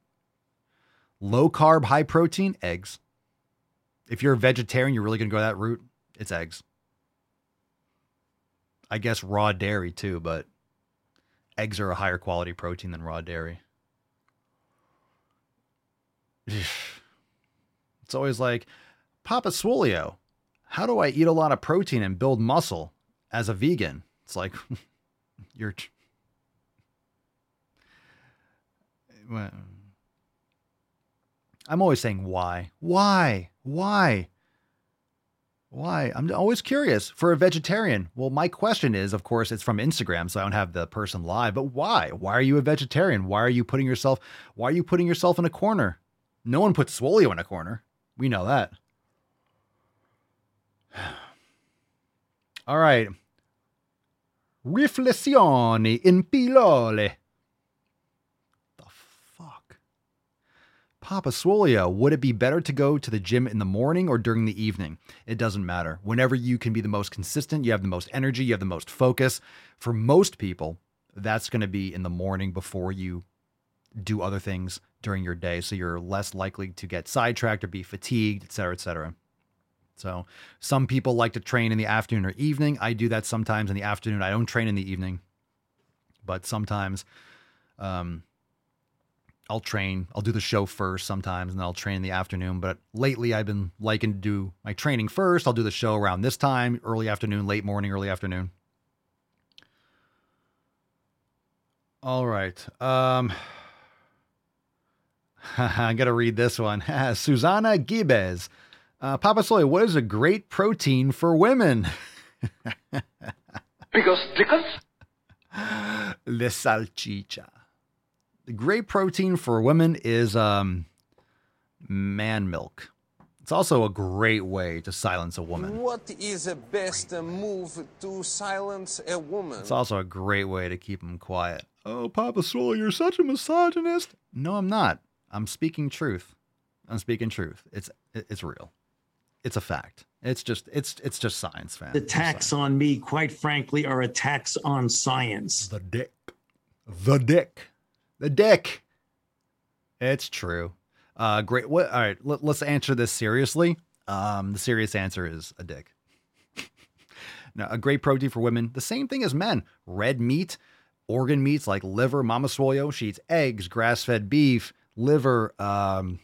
Low carb, high protein, eggs. If you're a vegetarian, you're really going to go that route, it's eggs. I guess raw dairy too, but eggs are a higher quality protein than raw dairy. [sighs] it's always like, Papa Swolio, how do I eat a lot of protein and build muscle as a vegan? It's like, [laughs] you're. [laughs] Well, I'm always saying why, why, why, why? I'm always curious. For a vegetarian, well, my question is, of course, it's from Instagram, so I don't have the person live. But why? Why are you a vegetarian? Why are you putting yourself? Why are you putting yourself in a corner? No one puts Swolio in a corner. We know that. [sighs] All right. Riflessioni in pillole. The fuck? Papa Swolio, would it be better to go to the gym in the morning or during the evening? It doesn't matter. Whenever you can be the most consistent, you have the most energy, you have the most focus. For most people, that's going to be in the morning before you do other things during your day. So you're less likely to get sidetracked or be fatigued, et cetera, et cetera. So some people like to train in the afternoon or evening. I do that sometimes in the afternoon. I don't train in the evening, but sometimes um, I'll train. I'll do the show first sometimes, and then I'll train in the afternoon. But lately, I've been liking to do my training first. I'll do the show around this time, early afternoon, late morning, early afternoon. All right. Um, I'm going to read this one. [laughs] Susana Gibes. Uh, Papa Soy, what is a great protein for women? [laughs] because Dickens? Le salchicha. The great protein for women is um, man milk. It's also a great way to silence a woman. What is the best move to silence a woman? It's also a great way to keep them quiet. Oh, Papa Swole, you're such a misogynist. No, I'm not. I'm speaking truth. I'm speaking truth. It's it's real. It's a fact. It's just it's it's just science, fam. The attacks on me, quite frankly, are attacks on science. The dick. The dick. The dick. It's true. Uh, great. What? All right. Let, us answer this seriously. Um, the serious answer is a dick. [laughs] now, a great protein for women. The same thing as men. Red meat, organ meats like liver. Mama Swolio, she eats eggs, grass-fed beef, liver, um,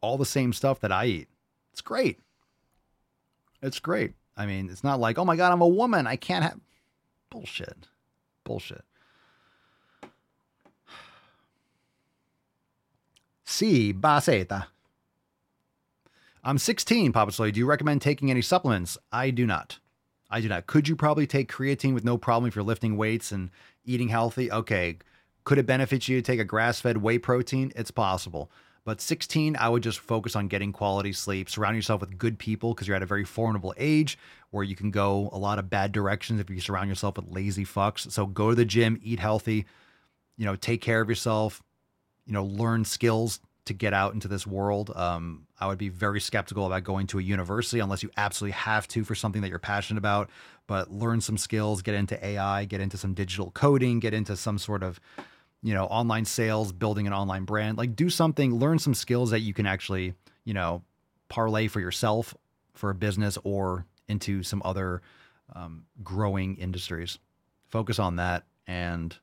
all the same stuff that I eat. It's great. It's great. I mean, it's not like, oh my God, I'm a woman. I can't have bullshit. Bullshit. C. Baseta. I'm 16, Papa Soy. Do you recommend taking any supplements? I do not. I do not. Could you probably take creatine with no problem if you're lifting weights and eating healthy? Okay. Could it benefit you to take a grass fed whey protein? It's possible. But 16, I would just focus on getting quality sleep. Surround yourself with good people because you're at a very formidable age where you can go a lot of bad directions if you surround yourself with lazy fucks. So go to the gym, eat healthy, you know, take care of yourself, you know, learn skills to get out into this world. Um, I would be very skeptical about going to a university unless you absolutely have to for something that you're passionate about. But learn some skills, get into AI, get into some digital coding, get into some sort of you know, online sales, building an online brand. Like do something, learn some skills that you can actually, you know, parlay for yourself for a business or into some other um, growing industries. Focus on that. And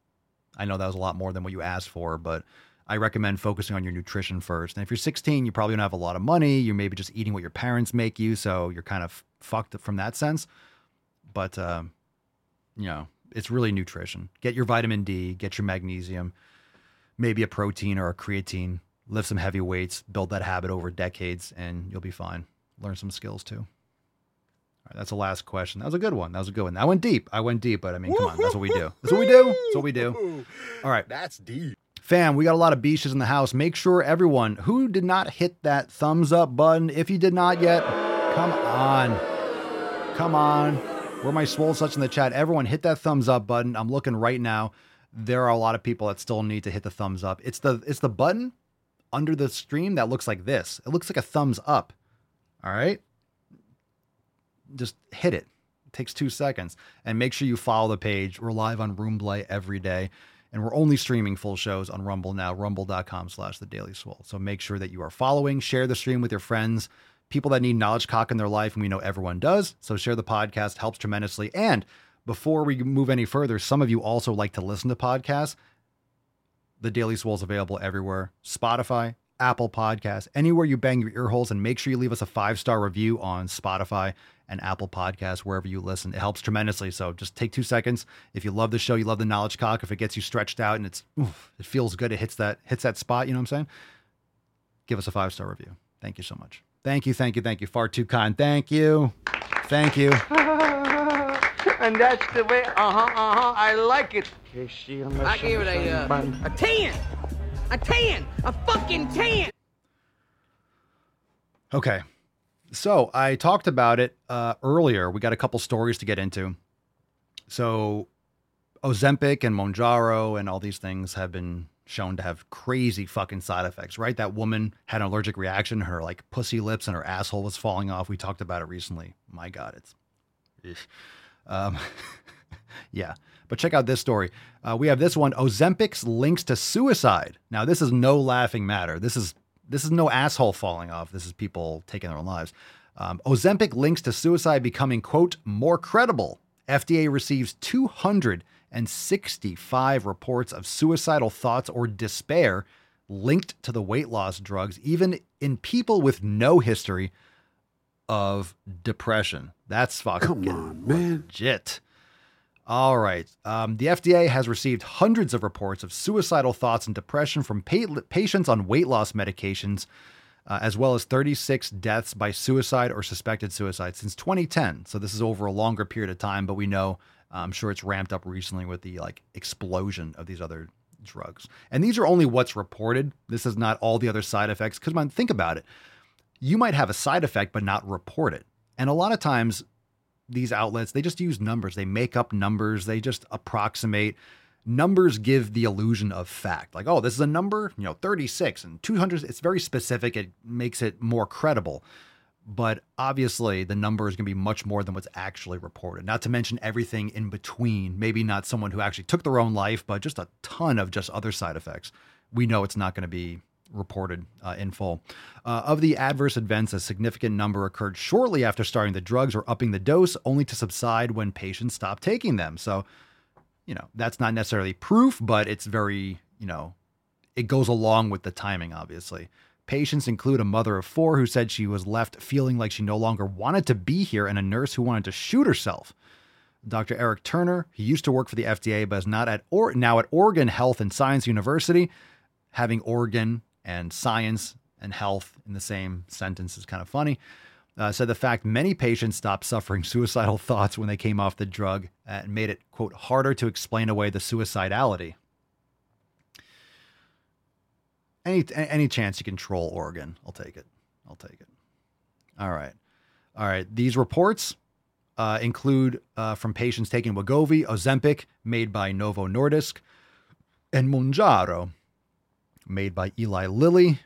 I know that was a lot more than what you asked for, but I recommend focusing on your nutrition first. And if you're 16, you probably don't have a lot of money. You're maybe just eating what your parents make you. So you're kind of fucked from that sense. But, uh, you know, it's really nutrition. Get your vitamin D, get your magnesium, maybe a protein or a creatine, lift some heavy weights, build that habit over decades, and you'll be fine. Learn some skills too. All right, that's the last question. That was a good one. That was a good one. I went deep. I went deep, but I mean, come on, that's what we do. That's what we do. That's what we do. [laughs] All right. That's deep. Fam, we got a lot of beaches in the house. Make sure everyone who did not hit that thumbs up button, if you did not yet, come on. Come on. Where my swole such in the chat? Everyone hit that thumbs up button. I'm looking right now. There are a lot of people that still need to hit the thumbs up. It's the it's the button under the stream that looks like this. It looks like a thumbs up. All right? Just hit it. It takes 2 seconds. And make sure you follow the page. We're live on Roomblay every day. And we're only streaming full shows on Rumble now, rumble.com slash the Daily Swole. So make sure that you are following, share the stream with your friends people that need knowledge cock in their life, and we know everyone does. So share the podcast helps tremendously. And before we move any further, some of you also like to listen to podcasts. The Daily Swole is available everywhere Spotify, Apple Podcasts, anywhere you bang your ear holes, and make sure you leave us a five star review on Spotify and Apple Podcasts, wherever you listen. It helps tremendously. So just take two seconds. If you love the show, you love the knowledge cock, if it gets you stretched out and it's oof, it feels good, it hits that hits that spot, you know what I'm saying? Give us a five star review. Thank you so much. Thank you, thank you, thank you. Far too kind. Thank you. Thank you. [laughs] and that's the way, uh huh, uh huh, I like it. I give it a, uh, a 10. A 10. A fucking 10. Okay. So I talked about it uh, earlier. We got a couple stories to get into. So Ozempic and Mounjaro and all these things have been shown to have crazy fucking side effects, right? That woman had an allergic reaction. Her like pussy lips and her asshole was falling off. We talked about it recently. My God, it's. Um, [laughs] yeah. But check out this story. Uh, we have this one Ozempic's links to suicide. Now, this is no laughing matter. This is this is no asshole falling off. This is people taking their own lives. Um, Ozempic links to suicide becoming, quote, more credible. FDA receives 265 reports of suicidal thoughts or despair linked to the weight loss drugs, even in people with no history of depression. That's fucking Come on, man. All right. Um, the FDA has received hundreds of reports of suicidal thoughts and depression from pa- patients on weight loss medications, uh, as well as 36 deaths by suicide or suspected suicide since 2010. So this is over a longer period of time, but we know uh, I'm sure it's ramped up recently with the like explosion of these other drugs. And these are only what's reported. This is not all the other side effects. Because man, think about it. You might have a side effect but not report it. And a lot of times these outlets, they just use numbers. They make up numbers. They just approximate. Numbers give the illusion of fact. Like, oh, this is a number, you know, 36 and 200. It's very specific. It makes it more credible. But obviously, the number is going to be much more than what's actually reported. Not to mention everything in between. Maybe not someone who actually took their own life, but just a ton of just other side effects. We know it's not going to be reported uh, in full. Uh, of the adverse events, a significant number occurred shortly after starting the drugs or upping the dose, only to subside when patients stopped taking them. So, you know, that's not necessarily proof, but it's very, you know, it goes along with the timing, obviously. Patients include a mother of four who said she was left feeling like she no longer wanted to be here and a nurse who wanted to shoot herself. Dr. Eric Turner, he used to work for the FDA, but is not at or now at Oregon Health and Science University, having Oregon and science and health in the same sentence is kind of funny. Uh, said the fact many patients stopped suffering [laughs] suicidal thoughts when they came off the drug and made it, quote, harder to explain away the suicidality. Any, any chance you control Oregon, I'll take it. I'll take it. All right. All right. These reports uh, include uh, from patients taking Wegovy, Ozempic, made by Novo Nordisk, and Mounjaro, made by Eli Lilly.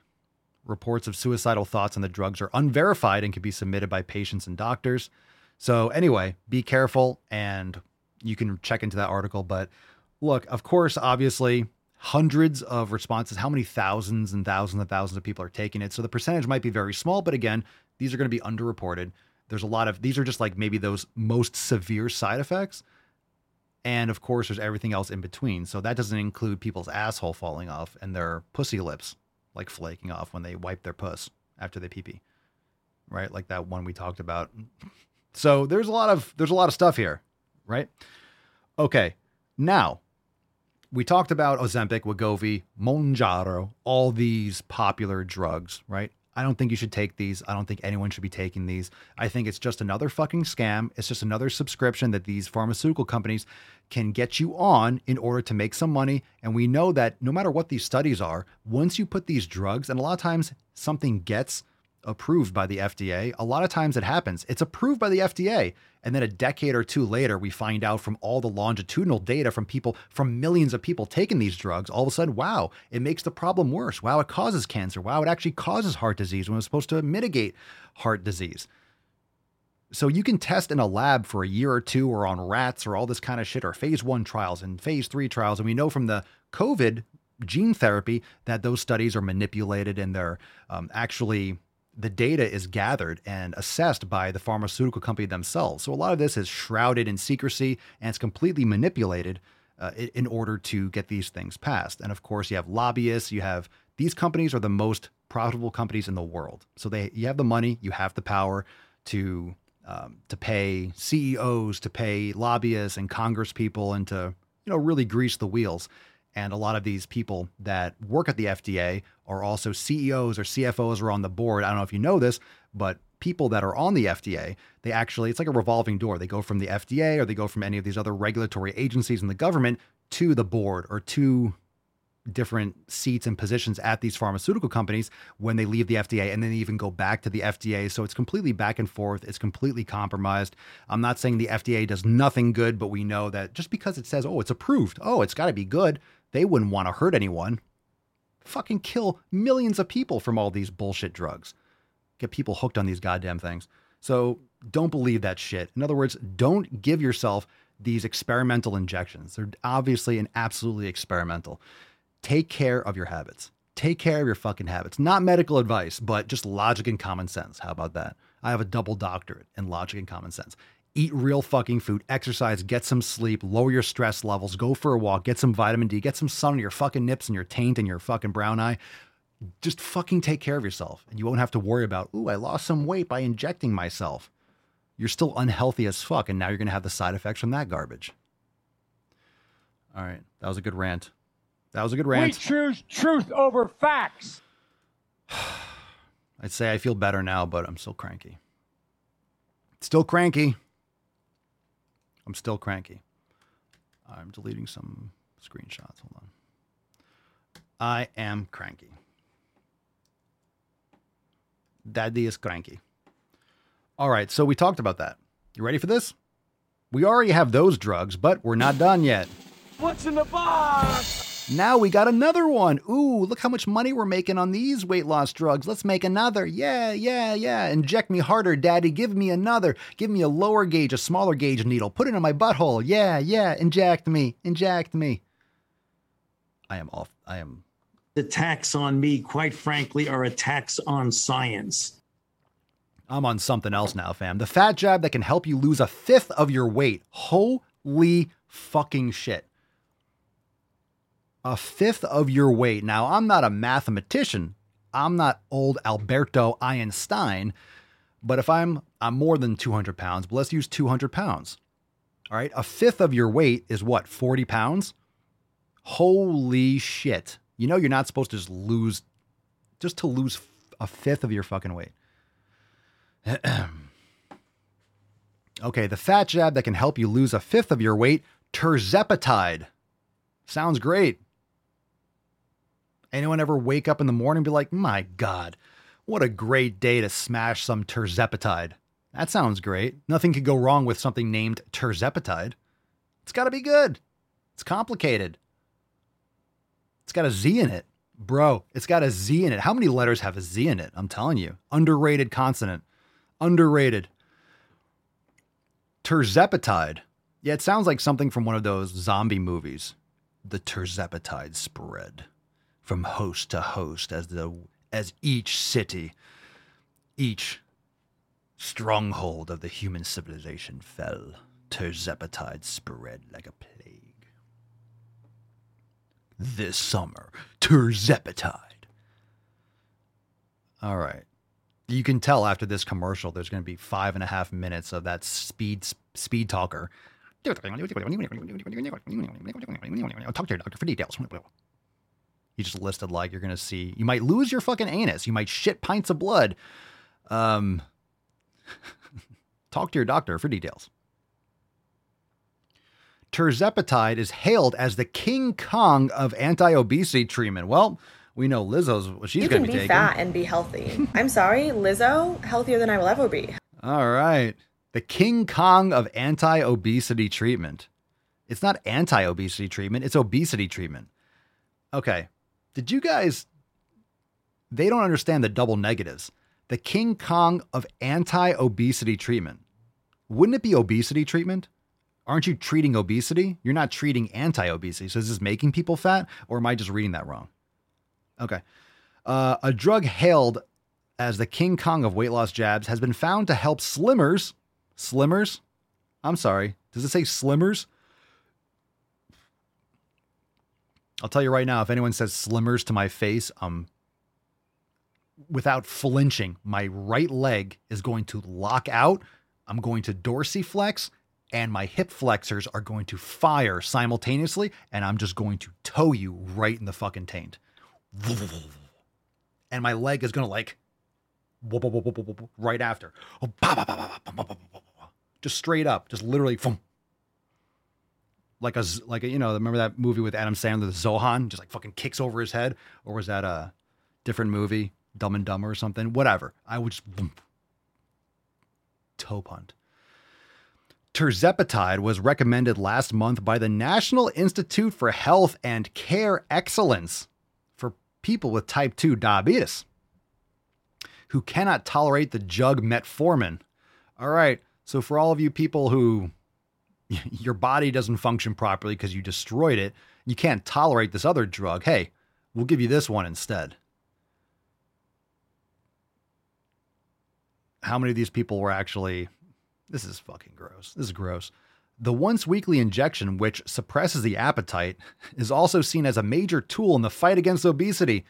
Reports of suicidal thoughts on the drugs are unverified and can be submitted by patients and doctors. So, anyway, be careful and you can check into that article. But look, of course, obviously, hundreds of responses. How many thousands and thousands and thousands of people are taking it? So the percentage might be very small, but again, these are going to be underreported. There's a lot of these are just like maybe those most severe side effects. And of course, there's everything else in between. So that doesn't include people's asshole falling off and their pussy lips like flaking off when they wipe their puss after they pee pee. Right? Like that one we talked about. So there's a lot of there's a lot of stuff here, right? Okay. Now, we talked about Ozempic, Wegovy, Mounjaro, all these popular drugs, right? I don't think you should take these. I don't think anyone should be taking these. I think it's just another fucking scam. It's just another subscription that these pharmaceutical companies can get you on in order to make some money. And we know that no matter what these studies are, once you put these drugs, and a lot of times something gets approved by the FDA. A lot of times it happens. It's approved by the FDA. And then a decade or two later, we find out from all the longitudinal data from people, from millions of people taking these drugs, all of a sudden, wow, it makes the problem worse. Wow, it causes cancer. Wow, it actually causes heart disease when it's supposed to mitigate heart disease. So you can test in a lab for a year or two or on rats or all this kind of shit or phase one trials and phase three trials. And we know from the COVID gene therapy that those studies are manipulated and they're um, actually the data is gathered and assessed by the pharmaceutical company themselves. So a lot of this is shrouded in secrecy and it's completely manipulated uh, in order to get these things passed. And of course, you have lobbyists, you have these companies are the most profitable companies in the world. So they you have the money, you have the power to um, to pay CEOs, to pay lobbyists and Congress people, and to you know really grease the wheels. And a lot of these people that work at the FDA are also CEOs or CFOs or on the board. I don't know if you know this, but people that are on the FDA, they actually, it's like a revolving door. They go from the FDA or they go from any of these other regulatory agencies in the government to the board or to different seats and positions at these pharmaceutical companies when they leave the FDA and then even go back to the FDA. So it's completely back and forth. It's completely compromised. I'm not saying the FDA does nothing good, but we know that just because it says, oh, it's approved, oh, it's got to be good, they wouldn't want to hurt anyone. Fucking kill millions of people from all these bullshit drugs. Get people hooked on these goddamn things. So don't believe that shit. In other words, don't give yourself these experimental injections. They're obviously and absolutely experimental take care of your habits. Take care of your fucking habits. Not medical advice, but just logic and common sense. How about that? I have a double doctorate in logic and common sense. Eat real fucking food, exercise, get some sleep, lower your stress levels, go for a walk, get some vitamin D, get some sun on your fucking nips and your taint and your fucking brown eye. Just fucking take care of yourself. And you won't have to worry about, ooh, I lost some weight by injecting myself. You're still unhealthy as fuck, and now you're going to have the side effects from that garbage. All right. That was a good rant. That was a good rant. We choose truth over facts. [sighs] I'd say I feel better now, but I'm still cranky. Still cranky. I'm still cranky. I'm deleting some screenshots. Hold on. I am cranky. Daddy is cranky. All right, so we talked about that. You ready for this? We already have those drugs, but we're not done yet. What's in the box? Now we got another one. Ooh, look how much money we're making on these weight loss drugs. Let's make another. Yeah, yeah, yeah. Inject me harder, daddy. Give me another. Give me a lower gauge, a smaller gauge needle. Put it in my butthole. Yeah, yeah. Inject me. Inject me. I am off. I am. Attacks on me, quite frankly, are attacks on science. I'm on something else now, fam. The fat jab that can help you lose a fifth of your weight. Holy fucking shit a fifth of your weight. Now, I'm not a mathematician. I'm not old Alberto Einstein, but if I'm I'm more than 200 pounds, but let's use 200 pounds. All right, a fifth of your weight is what 40 pounds. Holy shit! You know you're not supposed to just lose, just to lose a fifth of your fucking weight. [clears throat] okay, the fat jab that can help you lose a fifth of your weight, tirzepatide. Sounds great. Anyone ever wake up in the morning and be like, my God, what a great day to smash some tirzepatide? That sounds great. Nothing could go wrong with something named tirzepatide. It's got to be good. It's complicated. It's got a Z in it. Bro, it's got a Z in it. How many letters have a Z in it? I'm telling you. Underrated consonant. Underrated. Tirzepatide. Yeah, it sounds like something from one of those zombie movies. The tirzepatide spread from host to host as the as each city, each stronghold of the human civilization fell. Tirzepatide spread like a plague. This summer, Tirzepatide. All right. You can tell after this commercial, there's going to be five and a half minutes of that speed speed talker. Talk to your doctor for details. You just listed like you're gonna see. You might lose your fucking anus. You might shit pints of blood. Um, [laughs] talk to your doctor for details. Tirzepatide is hailed as the King Kong of anti-obesity treatment. Well, we know Lizzo's what she's going to be, be taking. fat and be healthy. [laughs] I'm sorry, Lizzo, healthier than I will ever be. All right, the King Kong of anti-obesity treatment. It's not anti-obesity treatment; it's obesity treatment. Okay, did you guys? They don't understand the double negatives. The King Kong of anti obesity treatment. Wouldn't it be obesity treatment? Aren't you treating obesity? You're not treating anti obesity. So is this making people fat or am I just reading that wrong? Okay. Uh, a drug hailed as the King Kong of weight loss jabs has been found to help slimmers. Slimmers? I'm sorry. Does it say slimmers? I'll tell you right now, if anyone says slimmers to my face, um, without flinching, my right leg is going to lock out. I'm going to dorsiflex, and my hip flexors are going to fire simultaneously, and I'm just going to toe you right in the fucking taint. And my leg is to like right after. Just straight up, just literally like a like a, you know remember that movie with Adam Sandler, the Zohan, just like fucking kicks over his head, or was that a different movie, Dumb and Dumber or something? Whatever. I would just boom, toe punt. Tirzepatide was recommended last month by the National Institute for Health and Care Excellence for people with type 2 diabetes who cannot tolerate the jug metformin. All right, so for all of you people who [laughs] your body doesn't function properly because you destroyed it, you can't tolerate this other drug. Hey, we'll give you this one instead. How many of these people were actually this is fucking gross. This is gross. The once weekly injection, which suppresses the appetite, [laughs] is also seen as a major tool in the fight against obesity.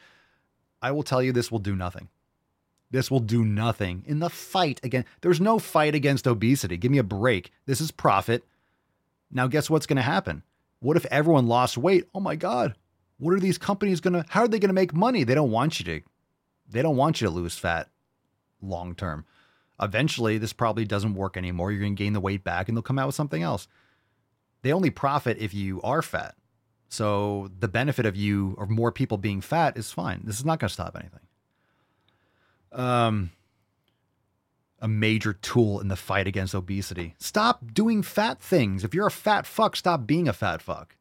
I will tell you, this will do nothing. This will do nothing in the fight again. There's no fight against obesity. Give me a break. This is profit. Now, guess what's going to happen? What if everyone lost weight? Oh my God. What are these companies going to, how are they going to make money? They don't want you to, they don't want you to lose fat long term. Eventually, this probably doesn't work anymore. You're going to gain the weight back and they'll come out with something else. They only profit if you are fat. So the benefit of you or more people being fat is fine. This is not going to stop anything. Um, a major tool in the fight against obesity. Stop doing fat things. If you're a fat fuck, stop being a fat fuck.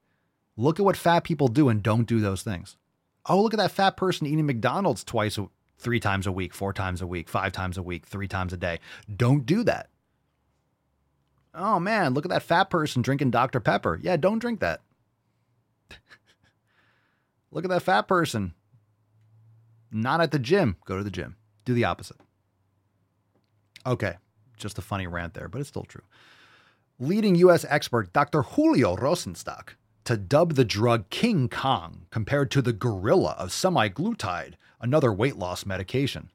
Look at what fat people do and don't do those things. Oh, look at that fat person eating McDonald's twice three times a week, four times a week, five times a week, three times a day. Don't do that. Oh man, look at that fat person drinking Dr. Pepper. Yeah, don't drink that. [laughs] look at that fat person. Not at the gym. Go to the gym. Do the opposite. Okay, just a funny rant there, but it's still true. Leading U.S. expert Dr. Julio Rosenstock to dub the drug King Kong compared to the gorilla of semaglutide another weight loss medication.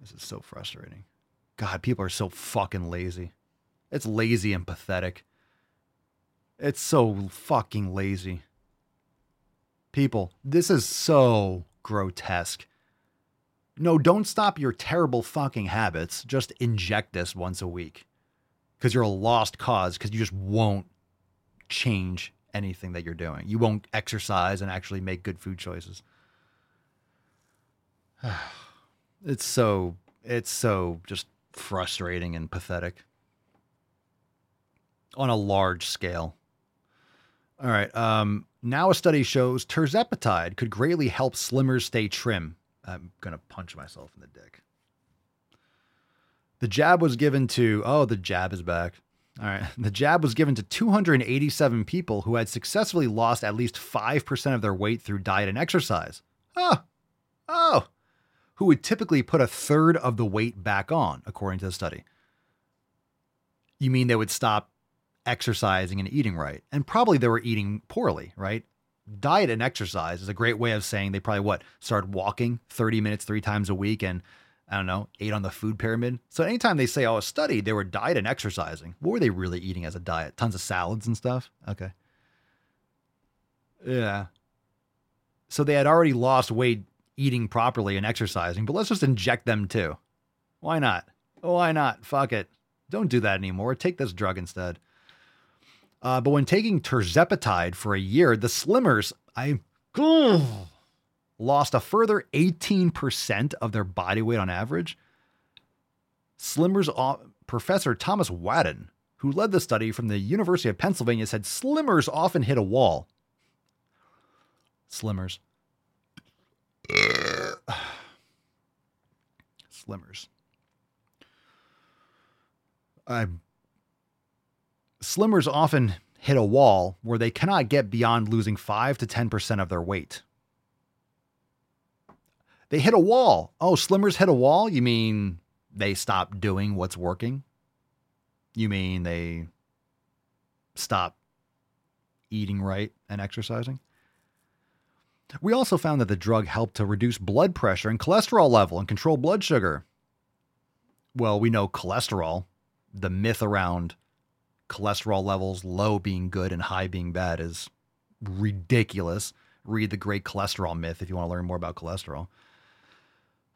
This is so frustrating. God, people are so fucking lazy. It's lazy and pathetic. It's so fucking lazy. People, this is so grotesque. No, don't stop your terrible fucking habits. Just inject this once a week. Because you're a lost cause, because you just won't change anything that you're doing. You won't exercise and actually make good food choices. [sighs] it's so it's so just frustrating and pathetic on a large scale. All right. Um, now a study shows tirzepatide could greatly help slimmers stay trim. I'm gonna punch myself in the dick. The jab was given to oh the jab is back. All right. [laughs] The jab was given to 287 people who had successfully lost at least 5% of their weight through diet and exercise. Oh, oh, who would typically put a third of the weight back on, according to the study. You mean they would stop exercising and eating right? And probably they were eating poorly, right? Diet and exercise is a great way of saying they probably what started walking 30 minutes three times a week and I don't know, ate on the food pyramid. So anytime they say, oh, a study, they were diet and exercising. What were they really eating as a diet? Tons of salads and stuff? Okay. Yeah. So they had already lost weight eating properly and exercising, but let's just inject them too. Why not? Why not? Fuck it. Don't do that anymore. Take this drug instead. Uh, but when taking tirzepatide for a year, the slimmers, I [sighs] lost a further 18% of their body weight on average. Slimmers, Professor Thomas Wadden, who led the study from the University of Pennsylvania, said slimmers often hit a wall. Slimmers. [sighs] Slimmers. Uh, slimmers often hit a wall where they cannot get beyond losing 5 to 10% of their weight. They hit a wall. Oh, slimmers hit a wall? You mean they stop doing what's working? You mean they stop eating right and exercising? We also found that the drug helped to reduce blood pressure and cholesterol level and control blood sugar. Well, we know cholesterol, the myth around cholesterol levels low being good and high being bad is ridiculous. Read the Great Cholesterol Myth if you want to learn more about cholesterol.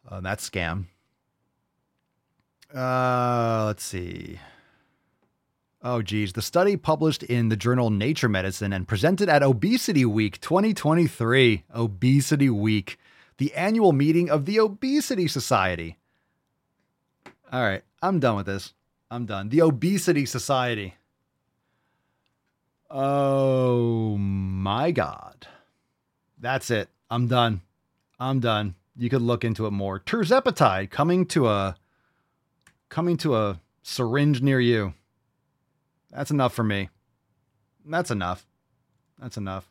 Uh, that's scam. Uh, let's see. Oh, geez. The study published in the journal Nature Medicine and presented at Obesity Week 2023. Obesity Week, the annual meeting of the Obesity Society. All right, I'm done with this. I'm done. The Obesity Society. Oh my God. That's it. I'm done. I'm done. You could look into it more. Tirzepatide coming to a coming to a syringe near you. That's enough for me. That's enough. That's enough.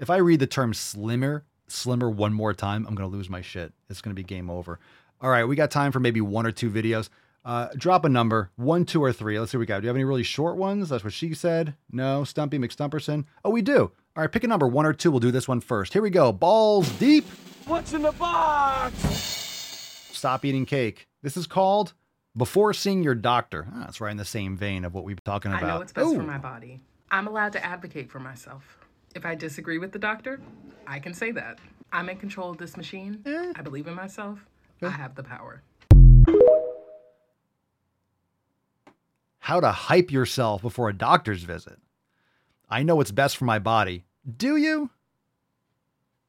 If I read the term slimmer, slimmer one more time, I'm going to lose my shit. It's going to be game over. All right, we got time for maybe one or two videos. Uh, drop a number, one, two, or three. Let's see what we got. Do you have any really short ones? That's what she said. No, Stumpy McStumperson. Oh, we do. All right, pick a number, one or two. We'll do this one first. Here we go. Balls deep. What's in the box? Stop eating cake. This is called Before Seeing Your Doctor. Ah, that's right in the same vein of what we've been talking about. I know what's best Ooh. for my body. I'm allowed to advocate for myself. If I disagree with the doctor, I can say that. I'm in control of this machine. I believe in myself. I have the power. How to hype yourself before a doctor's visit. I know what's best for my body. Do you?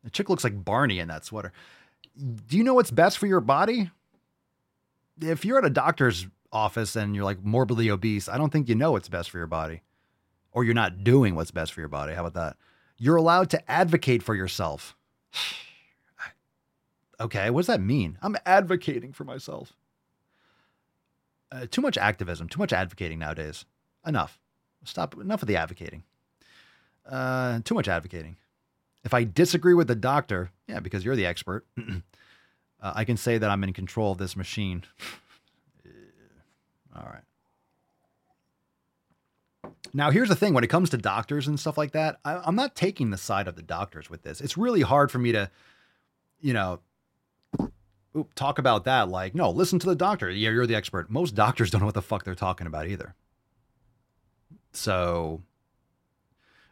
The chick looks like Barney in that sweater. Do you know what's best for your body? If you're at a doctor's office and you're like morbidly obese, I don't think you know what's best for your body. Or you're not doing what's best for your body. How about that? You're allowed to advocate for yourself. [sighs] okay, what does that mean? I'm advocating for myself. Uh, too much activism, too much advocating nowadays. Enough. Stop. Enough of the advocating. Uh, too much advocating. If I disagree with the doctor, yeah, because you're the expert, [clears throat] uh, I can say that I'm in control of this machine. [laughs] All right. Now, here's the thing when it comes to doctors and stuff like that, I, I'm not taking the side of the doctors with this. It's really hard for me to, you know, talk about that. Like, no, listen to the doctor. Yeah, you're the expert. Most doctors [laughs] don't know what the fuck they're talking about either. So,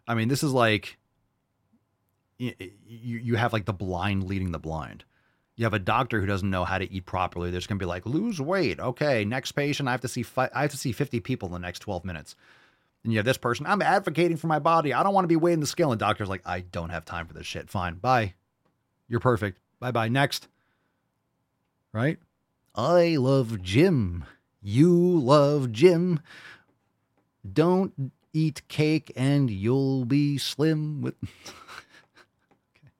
I mean, this is like you, you have like the blind leading the blind. You have a doctor who doesn't know how to eat properly. They're just gonna be like, lose weight. Okay, next patient. I have to see fi- I have to see 50 people in the next 12 minutes. And you have this person. I'm advocating for my body. I don't want to be weighing the scale. And doctor's like, I don't have time for this shit. Fine, bye. You're perfect. Bye bye. Next. Right? I love Jim. You love Jim. Don't eat cake and you'll be slim with. [laughs] okay.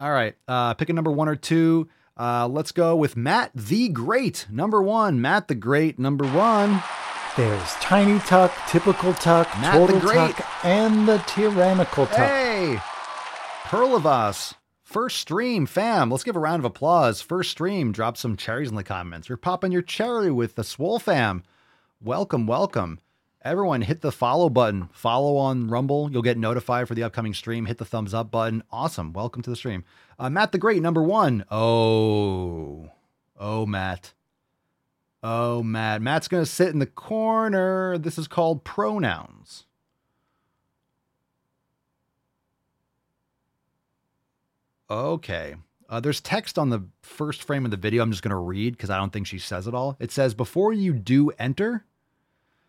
All right. Uh, pick a number one or two. Uh, let's go with Matt the Great. Number one. Matt the Great. Number one. There's Tiny Tuck, Typical Tuck, Matt Total the Great. Tuck, and the Tyrannical Tuck. Hey, Pearl of Us. First stream, fam. Let's give a round of applause. First stream. Drop some cherries in the comments. We're popping your cherry with the Swole fam. Welcome, welcome. Everyone hit the follow button. Follow on Rumble. You'll get notified for the upcoming stream. Hit the thumbs up button. Awesome. Welcome to the stream. Uh, Matt the Great, number one. Oh, oh, Matt. Oh, Matt. Matt's going to sit in the corner. This is called pronouns. Okay. Uh, there's text on the first frame of the video. I'm just going to read because I don't think she says it all. It says, Before you do enter,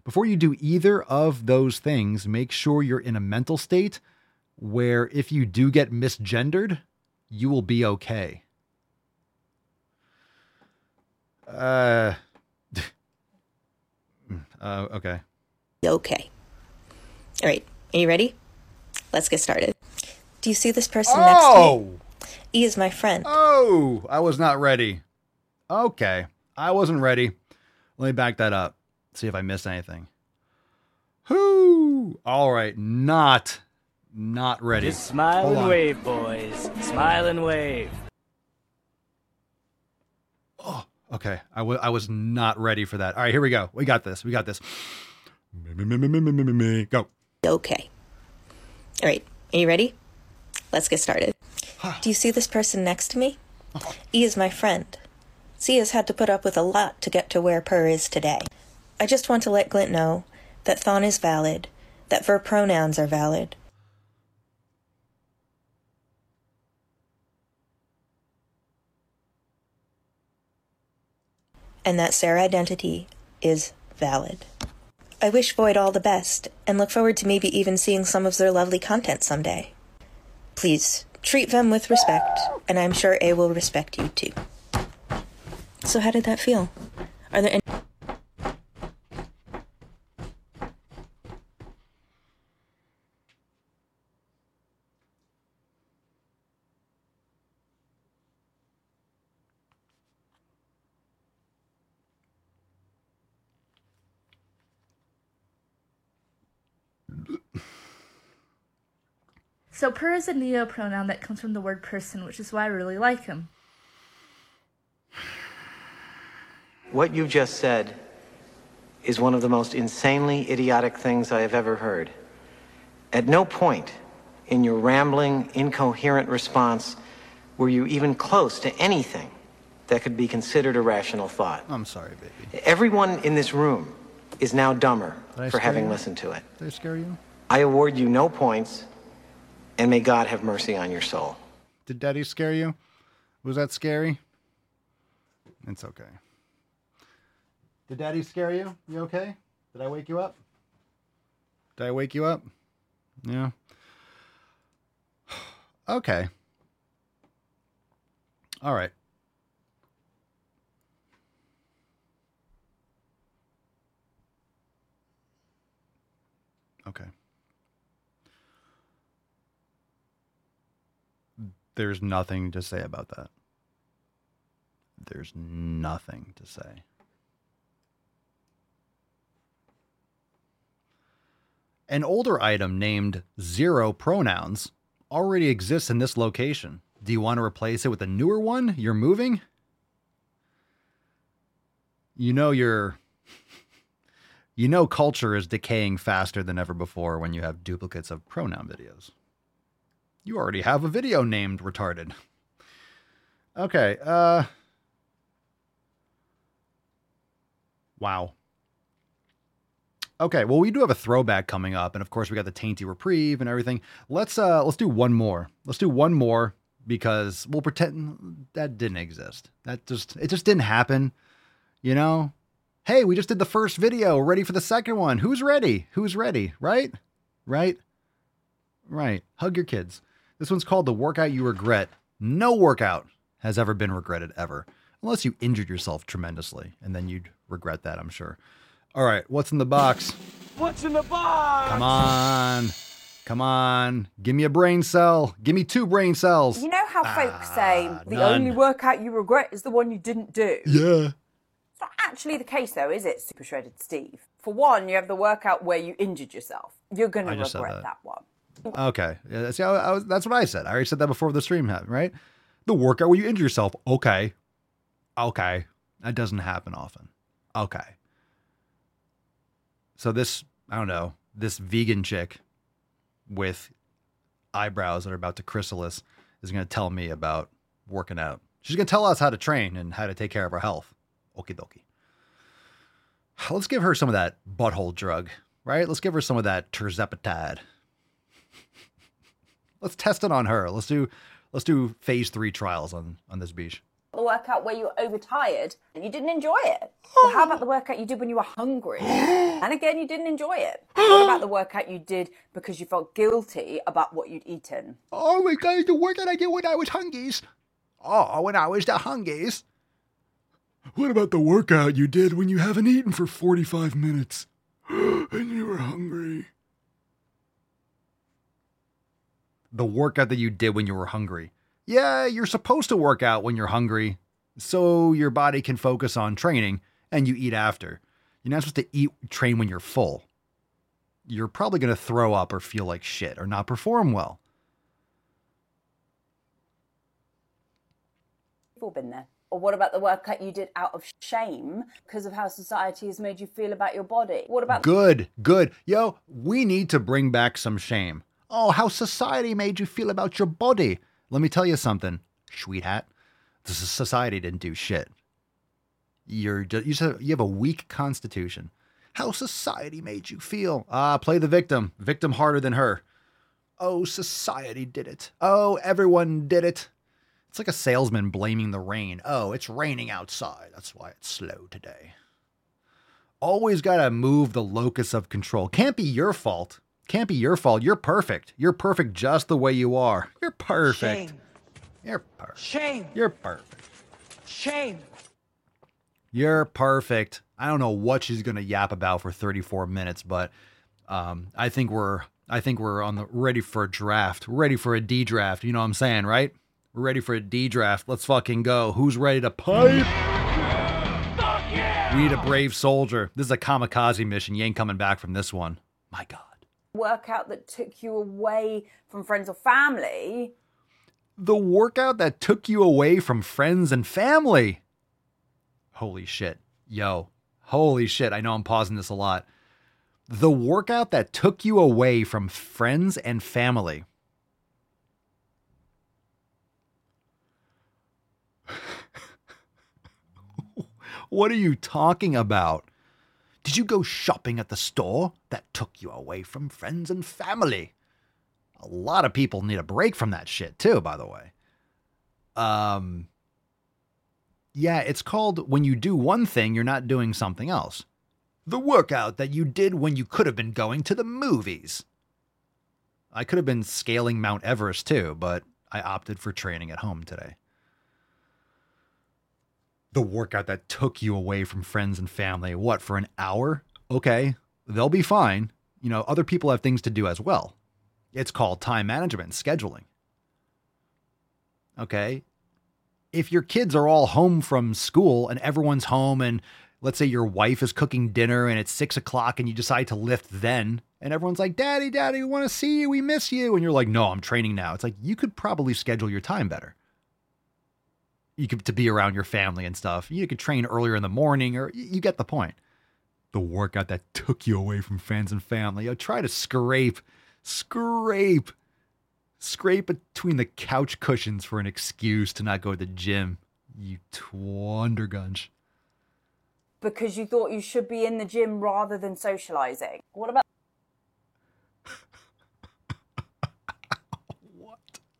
before you do either of those things, make sure you're in a mental state where if you do get misgendered, you will be okay. Uh, [laughs] uh okay. Okay. All right. Are you ready? Let's get started. Do you see this person next to Oh! Me? E is my friend. Oh, I was not ready. Okay. I wasn't ready. Let me back that up. See if I missed anything. Whoo! All right. Not, not ready. Just smile Hold and on. wave, boys. Smile and wave. Oh, okay. I wa- I was not ready for that. All right. Here we go. We got this. We got this. Me, me, me, me, me, me, me, me. Go. Okay. All right. Are you ready? let's get started. Do you see this person next to me? E is my friend. C has had to put up with a lot to get to where Purr is today. I just want to let Glint know that Thon is valid, that ver pronouns are valid. And that Sarah identity is valid. I wish Void all the best and look forward to maybe even seeing some of their lovely content someday. Please treat them with respect, and I'm sure A will respect you too. So, how did that feel? Are there any. So per is a neo pronoun that comes from the word person, which is why I really like him. What you just said is one of the most insanely idiotic things I have ever heard. At no point in your rambling, incoherent response were you even close to anything that could be considered a rational thought. I'm sorry, baby. Everyone in this room is now dumber for having you? listened to it. Did I scare you? I award you no points, and may God have mercy on your soul. Did Daddy scare you? Was that scary? It's okay. Did Daddy scare you? You okay? Did I wake you up? Did I wake you up? Yeah. [sighs] Okay. All right. Okay. There's nothing to say about that. There's nothing to say. An older item named Zero Pronouns already exists in this location. Do you want to replace it with a newer one? You're moving? You know you're [laughs] you know culture is decaying faster than ever before when you have duplicates of pronoun videos. You already have a video named retarded. Okay, uh Wow. Okay, well we do have a throwback coming up and of course we got the tainty reprieve and everything. Let's uh let's do one more. Let's do one more because we'll pretend that didn't exist. That just it just didn't happen. You know? Hey, we just did the first video. Ready for the second one. Who's ready? Who's ready? Right? Right? Right. Hug your kids. This one's called The Workout You Regret. No workout has ever been regretted ever, unless you injured yourself tremendously, and then you'd regret that, I'm sure. All right, what's in the box? What's in the box? Come on. Come on. Give me a brain cell. Give me two brain cells. You know how folks ah, say the none. only workout you regret is the one you didn't do? Yeah. It's not actually the case, though, is it, Super Shredded Steve? For one, you have the workout where you injured yourself. You're going to I just said regret that. that. one. Okay. Yeah, see, I, I was, that's what I said. I already said that before the stream happened, right? The workout where you injure yourself. Okay. Okay. That doesn't happen often. Okay. So this, I don't know, this vegan chick with eyebrows that are about to chrysalis is going to tell me about working out. She's going to tell us how to train and how to take care of our health. Okie dokie. Let's give her some of that butthole drug, right? Let's give her some of that tirzepatide. Let's test it on her. Let's do let's do phase three trials on on this beach. The workout where you were overtired and you didn't enjoy it. [gasps] Well, how about the workout you did when you were hungry? [gasps] and again, you didn't enjoy it. what about the workout you did because you felt guilty about what you'd eaten? Oh my god, the workout I did when I was hungies. Oh, when I was the hungies. What about the workout you did when you haven't eaten for 45 minutes [gasps] and you were hungry? The workout that you did when you were hungry. Yeah, you're supposed to work out when you're hungry so your body can focus on training and you eat after. You're not supposed to eat train when you're full. You're probably going to throw up or feel like shit or not perform well. You've all been there. Or what about the workout you did out of shame because of how society has made you feel about your body? What about Good, good. Yo, we need to bring back some shame. Oh, how society made you feel about your body. Let me tell you something, sweetheart. The society didn't do shit. You're you, just, you have a weak constitution. How society made you feel. Ah, play the victim. Victim harder than her. Oh, society did it. Oh, everyone did it. It's like a salesman blaming the rain. Oh, it's raining outside. That's why it's slow today. Always got to move the locus of control. Can't be your fault. Can't be your fault. You're perfect. You're perfect just the way you are. You're perfect. Shame. You're perfect. Shame. You're perfect. Shame. You're perfect. I don't know what she's gonna yap about for 34 minutes, but um, I think we're I think we're on the ready for a draft. We're ready for a D draft. You know what I'm saying, right? We're ready for a D draft. Let's fucking go. Who's ready to pipe? We need a brave soldier. This is a kamikaze mission. You ain't coming back from this one. My God. Workout that took you away from friends or family. The workout that took you away from friends and family. Holy shit. Yo, holy shit. I know I'm pausing this a lot. The workout that took you away from friends and family. [laughs] what are you talking about? Did you go shopping at the store that took you away from friends and family? A lot of people need a break from that shit too, by the way. Um yeah, it's called when you do one thing, you're not doing something else. The workout that you did when you could have been going to the movies. I could have been scaling Mount Everest too, but I opted for training at home today. The workout that took you away from friends and family, what, for an hour? Okay, they'll be fine. You know, other people have things to do as well. It's called time management, scheduling. Okay, if your kids are all home from school and everyone's home and let's say your wife is cooking dinner and it's six o'clock and you decide to lift then and everyone's like daddy daddy we want to see you we miss you and you're like no i'm training now it's like you could probably schedule your time better you could to be around your family and stuff you could train earlier in the morning or you get the point the workout that took you away from friends and family you try to scrape scrape scrape between the couch cushions for an excuse to not go to the gym. You twondergunch. Because you thought you should be in the gym rather than socializing. What about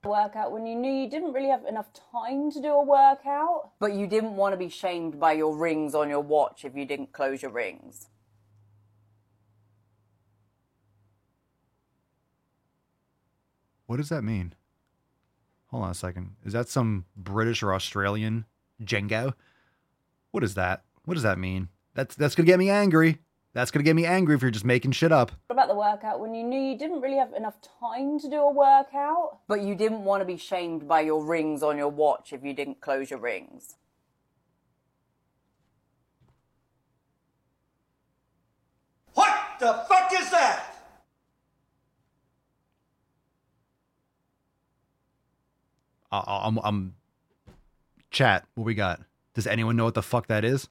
Workout when you knew you didn't really have enough time to do a workout, but you didn't want to be shamed by your rings on your watch if you didn't close your rings. What does that mean? Hold on a second. Is that some British or Australian Jengo? What is that? What does that mean? That's that's gonna get me angry. That's gonna get me angry if you're just making shit up. What about the workout when you knew you didn't really have enough time to do a workout, but you didn't want to be shamed by your rings on your watch if you didn't close your rings? What the fuck is that? I- I'm, I'm chat. What we got? Does anyone know what the fuck that is?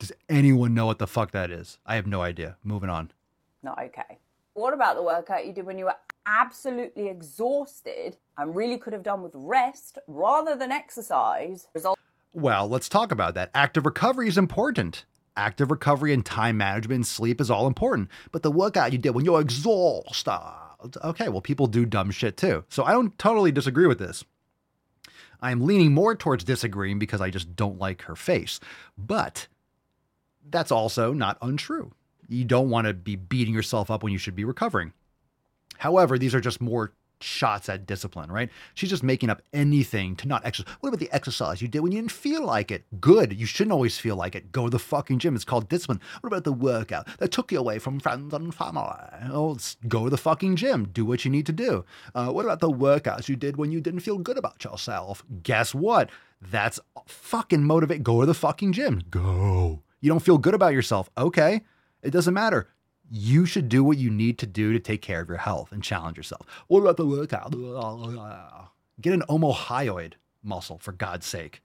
Does anyone know what the fuck that is? I have no idea. Moving on. Not okay. What about the workout you did when you were absolutely exhausted and really could have done with rest rather than exercise? Result- Well, let's talk about that. Active recovery is important. Active recovery and time management and sleep is all important. But the workout you did when you're exhausted. Okay, well, people do dumb shit too. So I don't totally disagree with this. I'm leaning more towards disagreeing because I just don't like her face. But that's also not untrue. You don't want to be beating yourself up when you should be recovering. However, these are just more shots at discipline, right? She's just making up anything to not exercise. What about the exercise you did when you didn't feel like it? Good. You shouldn't always feel like it. Go to the fucking gym. It's called discipline. What about the workout that took you away from friends and family? Oh, go to the fucking gym. Do what you need to do. Uh, what about the workouts you did when you didn't feel good about yourself? Guess what? That's fucking motivate. Go to the fucking gym. Go. You don't feel good about yourself. Okay. It doesn't matter you should do what you need to do to take care of your health and challenge yourself. What about the workout? Get an omohyoid muscle, for God's sake.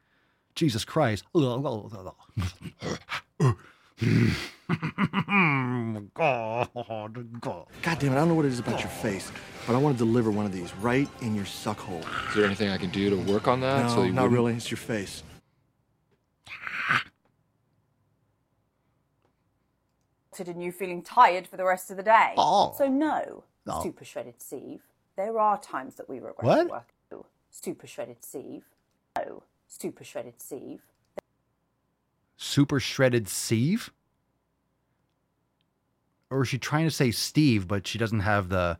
Jesus Christ. God, [laughs] God. God God damn it, I don't know what it is about your face, but I want to deliver one of these right in your suck hole. Is there anything I can do to work on that? No, so you not wouldn't- really. It's your face. And you feeling tired for the rest of the day. Oh. So no, No. super shredded Steve. There are times that we regret What? work. Super shredded Steve. No, super shredded Steve. Super shredded Steve? Or is she trying to say Steve, but she doesn't have the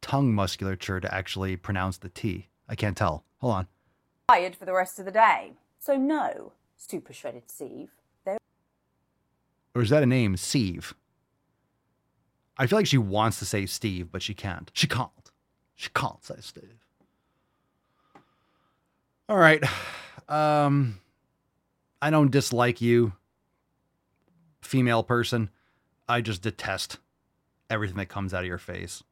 tongue musculature to actually pronounce the T? I can't tell. Hold on. Tired for the rest of the day. So no, super shredded Steve. Or is that a name? Steve. I feel like she wants to say Steve, but she can't. She can't. She can't say Steve. All right. Um I don't dislike you, female person. I just detest everything that comes out of your face.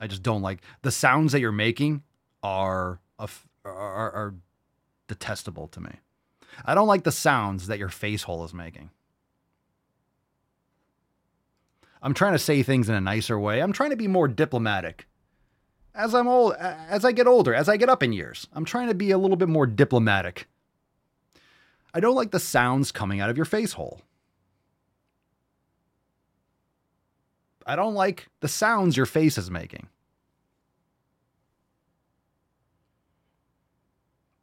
I just don't like the sounds that you're making are are, are detestable to me. I don't like the sounds that your face hole is making. I'm trying to say things in a nicer way. I'm trying to be more diplomatic. As I'm old, as I get older, as I get up in years, I'm trying to be a little bit more diplomatic. I don't like the sounds coming out of your face hole. I don't like the sounds your face is making.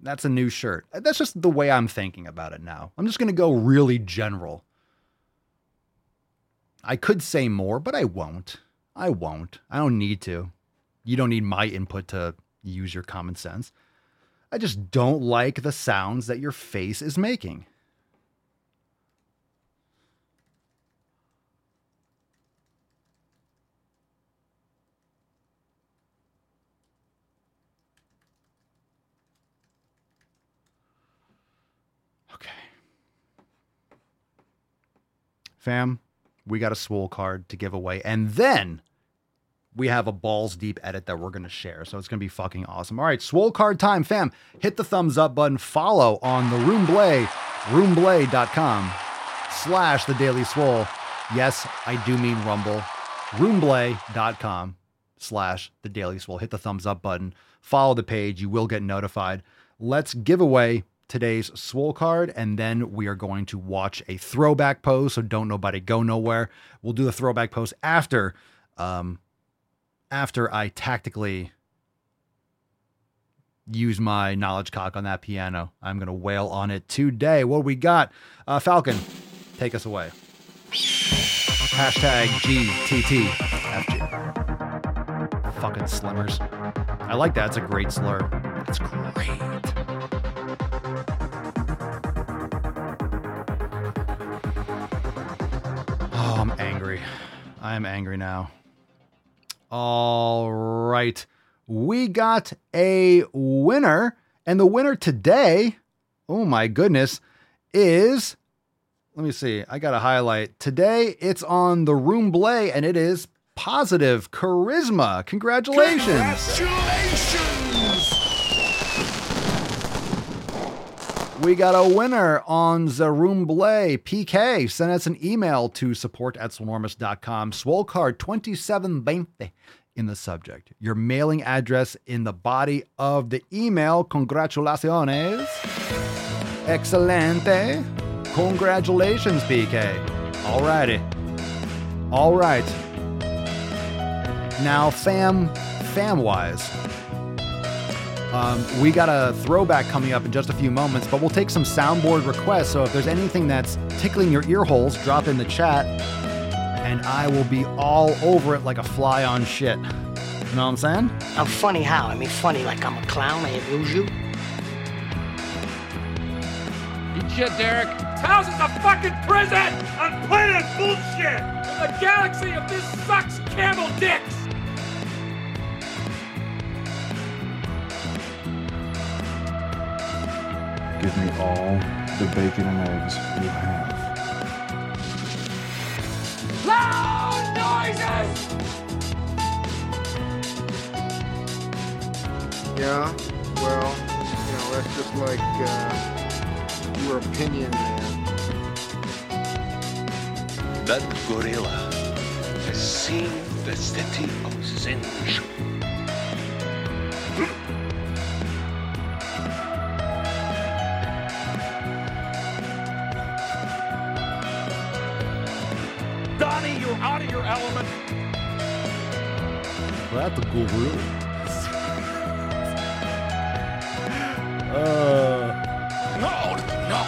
That's a new shirt. That's just the way I'm thinking about it now. I'm just going to go really general. I could say more, but I won't. I won't. I don't need to. You don't need my input to use your common sense. I just don't like the sounds that your face is making. Okay. Fam, we got a swole card to give away. And then we have a balls deep edit that we're going to share. So it's going to be fucking awesome. All right, swole card time, fam. Hit the thumbs up button. Follow on the Roomblay, roomblay.com slash the daily swole. Yes, I do mean Rumble. Roomblay.com slash the daily swole. Hit the thumbs up button. Follow the page. You will get notified. Let's give away today's swole card and then we are going to watch a throwback pose so don't nobody go nowhere. We'll do the throwback pose after um after i tactically use my knowledge cock on that piano. I'm gonna wail on it today. What we got? Uh falcon take us away. Hashtag gttfg fucking slimmers. I like that. It's a great slur. It's great I am angry now. All right. We got a winner. And the winner today, oh my goodness, is let me see. I got to highlight. Today it's on the Room Blay and it is positive charisma. Congratulations. We got a winner on Zaroom Blay. PK, send us an email to support at swolenormous.com. Swole card 2720 in the subject. Your mailing address in the body of the email. Congratulaciones. Excelente. Congratulations, PK. Alrighty. All right. Now, fam, fam wise. Um, we got a throwback coming up in just a few moments, but we'll take some soundboard requests. So if there's anything that's tickling your ear holes, drop in the chat, and I will be all over it like a fly on shit. You know what I'm saying? I'm funny how? I mean, funny like I'm a clown. I amuse you. Eat shit, Derek. House is a fucking prison on planet bullshit. In the galaxy of this sucks camel dicks. Give me all the bacon and eggs you have. Loud noises. Yeah, well, you know, that's just like uh, your opinion, man. That gorilla has seen the city of Zinj. Donnie, you're out of your element. That's a cool room. Uh, No, no,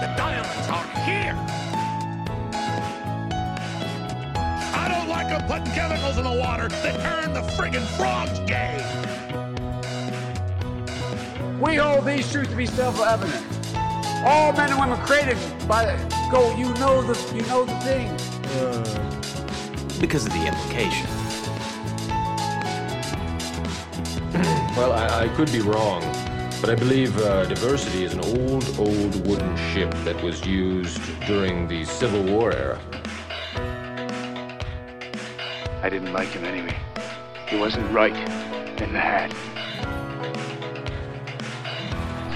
the diamonds are here. I don't like them putting chemicals in the water that turn the friggin' frogs gay. We hold these truths to be self-evident. All men and women created by the, go. You know the you know the thing. Because of the implication. Well, I, I could be wrong, but I believe uh, diversity is an old, old wooden ship that was used during the Civil War era. I didn't like him anyway. He wasn't right in the hat.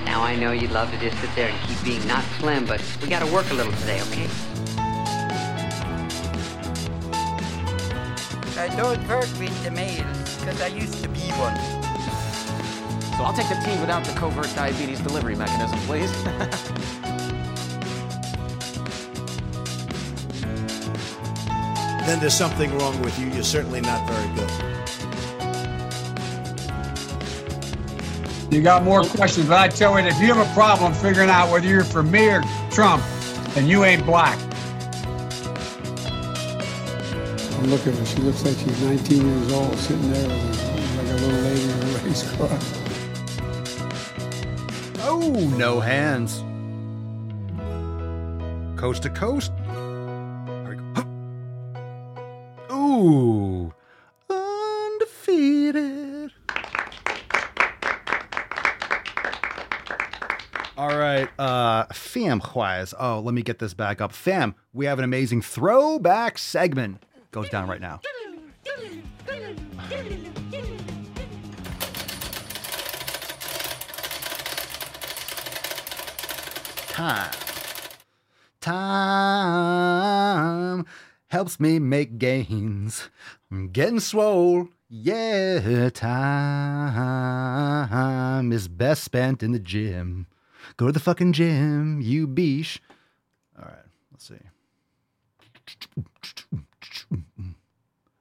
Now I know you'd love to just sit there and keep being not slim, but we gotta work a little today, okay? Don't work with the males, because I used to be one. So I'll take the tea without the covert diabetes delivery mechanism, please. [laughs] Then there's something wrong with you. You're certainly not very good. You got more questions, but I tell you, if you have a problem figuring out whether you're for me or Trump, then you ain't black. And look at her. She looks like she's 19 years old, sitting there like a little lady in a race car. oh, no hands. Coast to coast. Ooh. Undefeated. All right, uh, fam wise. Oh, let me get this back up. Fam, we have an amazing throwback segment. Goes down right now. Time. Time helps me make gains. I'm getting swole. Yeah, time is best spent in the gym. Go to the fucking gym, you beesh. All right, let's see. [clears throat]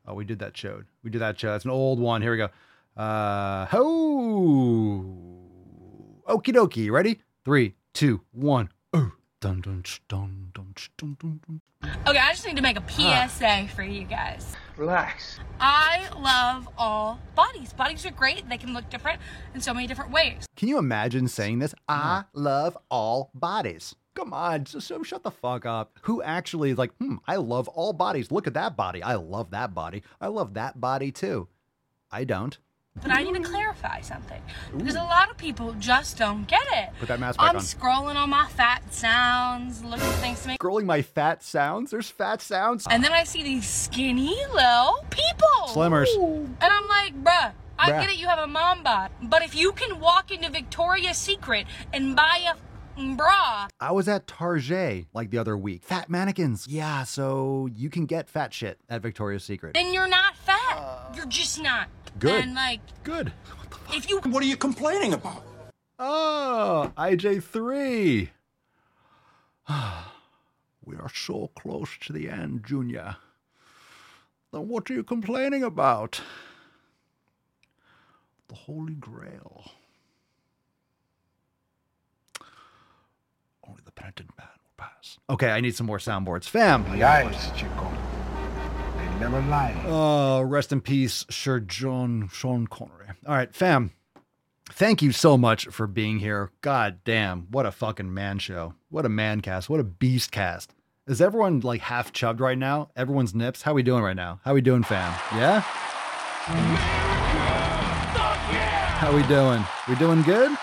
Oh, we did that show. We did that show. That's an old one. Here we go. Uh, ho. Okie dokie. Ready? Three, two, one. Oh. Dun, dun, sh, dun, dun, sh, dun, dun, dun. Okay, I just need to make a PSA for you guys. Relax. I love all bodies. Bodies are great. They can look different in so many different ways. Can you imagine saying this? I love all bodies. Come on, just so shut the fuck up. Who actually is like, hmm, I love all bodies. Look at that body. I love that body. I love that body too. I don't. But I need to clarify something because a lot of people just don't get it. Put that mask back I'm on. scrolling on my fat sounds, looking at things to make. Scrolling my fat sounds. There's fat sounds. And then I see these skinny little people. Slimmers. And I'm like, bruh, I Bruh. get it, you have a mom bod. But if you can walk into Victoria's Secret and buy a f***ing bra, I was at Target like the other week. Fat mannequins. Yeah, so you can get fat shit at Victoria's Secret. then you're not fat. you're just not. Good. And like, Good. if you. What are you complaining about? Ah, oh, IJ3. [sighs] we are so close to the end, Junior. Then what are you complaining about? The Holy Grail. Only man will pass. Okay, I need some more soundboards. Fam. The eyes, Chico. They never lie. Oh, rest in peace, Sir John Sean Connery. All right, fam. Thank you so much for being here. God damn, what a fucking man show. What a man cast. What a beast cast. Is everyone like half chubbed right now? Everyone's nips? How we doing right now? How we doing, fam? Yeah? How we doing? We doing good?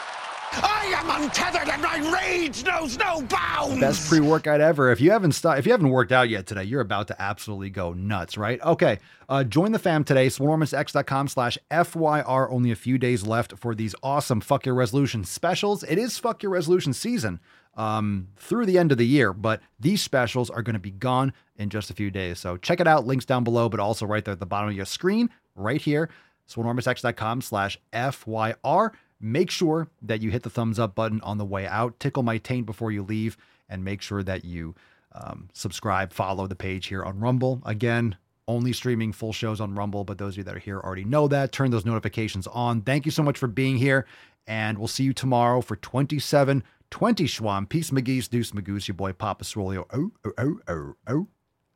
Am untethered and my rage knows no bounds. Best pre-workout ever. If you haven't if you haven't worked out yet today, you're about to absolutely go nuts, right? Okay. Uh, join the fam today, swolenormousx.com slash FYR. Only a few days left for these awesome Fuck Your Resolution specials. It is Fuck Your Resolution season. um, through the end of the year. But these specials are going to be gone in just a few days. So check it out. Links down below, but also right there at the bottom of your screen, right here, swolenormousx.com slash FYR. Make sure that you hit the thumbs up button on the way out. Tickle my taint before you leave, and make sure that you um, subscribe, follow the page here on Rumble. Again, only streaming full shows on Rumble, but those of you that are here already know that. Turn those notifications on. Thank you so much for being here, and we'll see you tomorrow for 27 20 Schwam. Peace, McGee's, Deuce, Magoose, your boy Papa Swolio. Oh, oh, oh, oh, oh,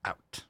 out.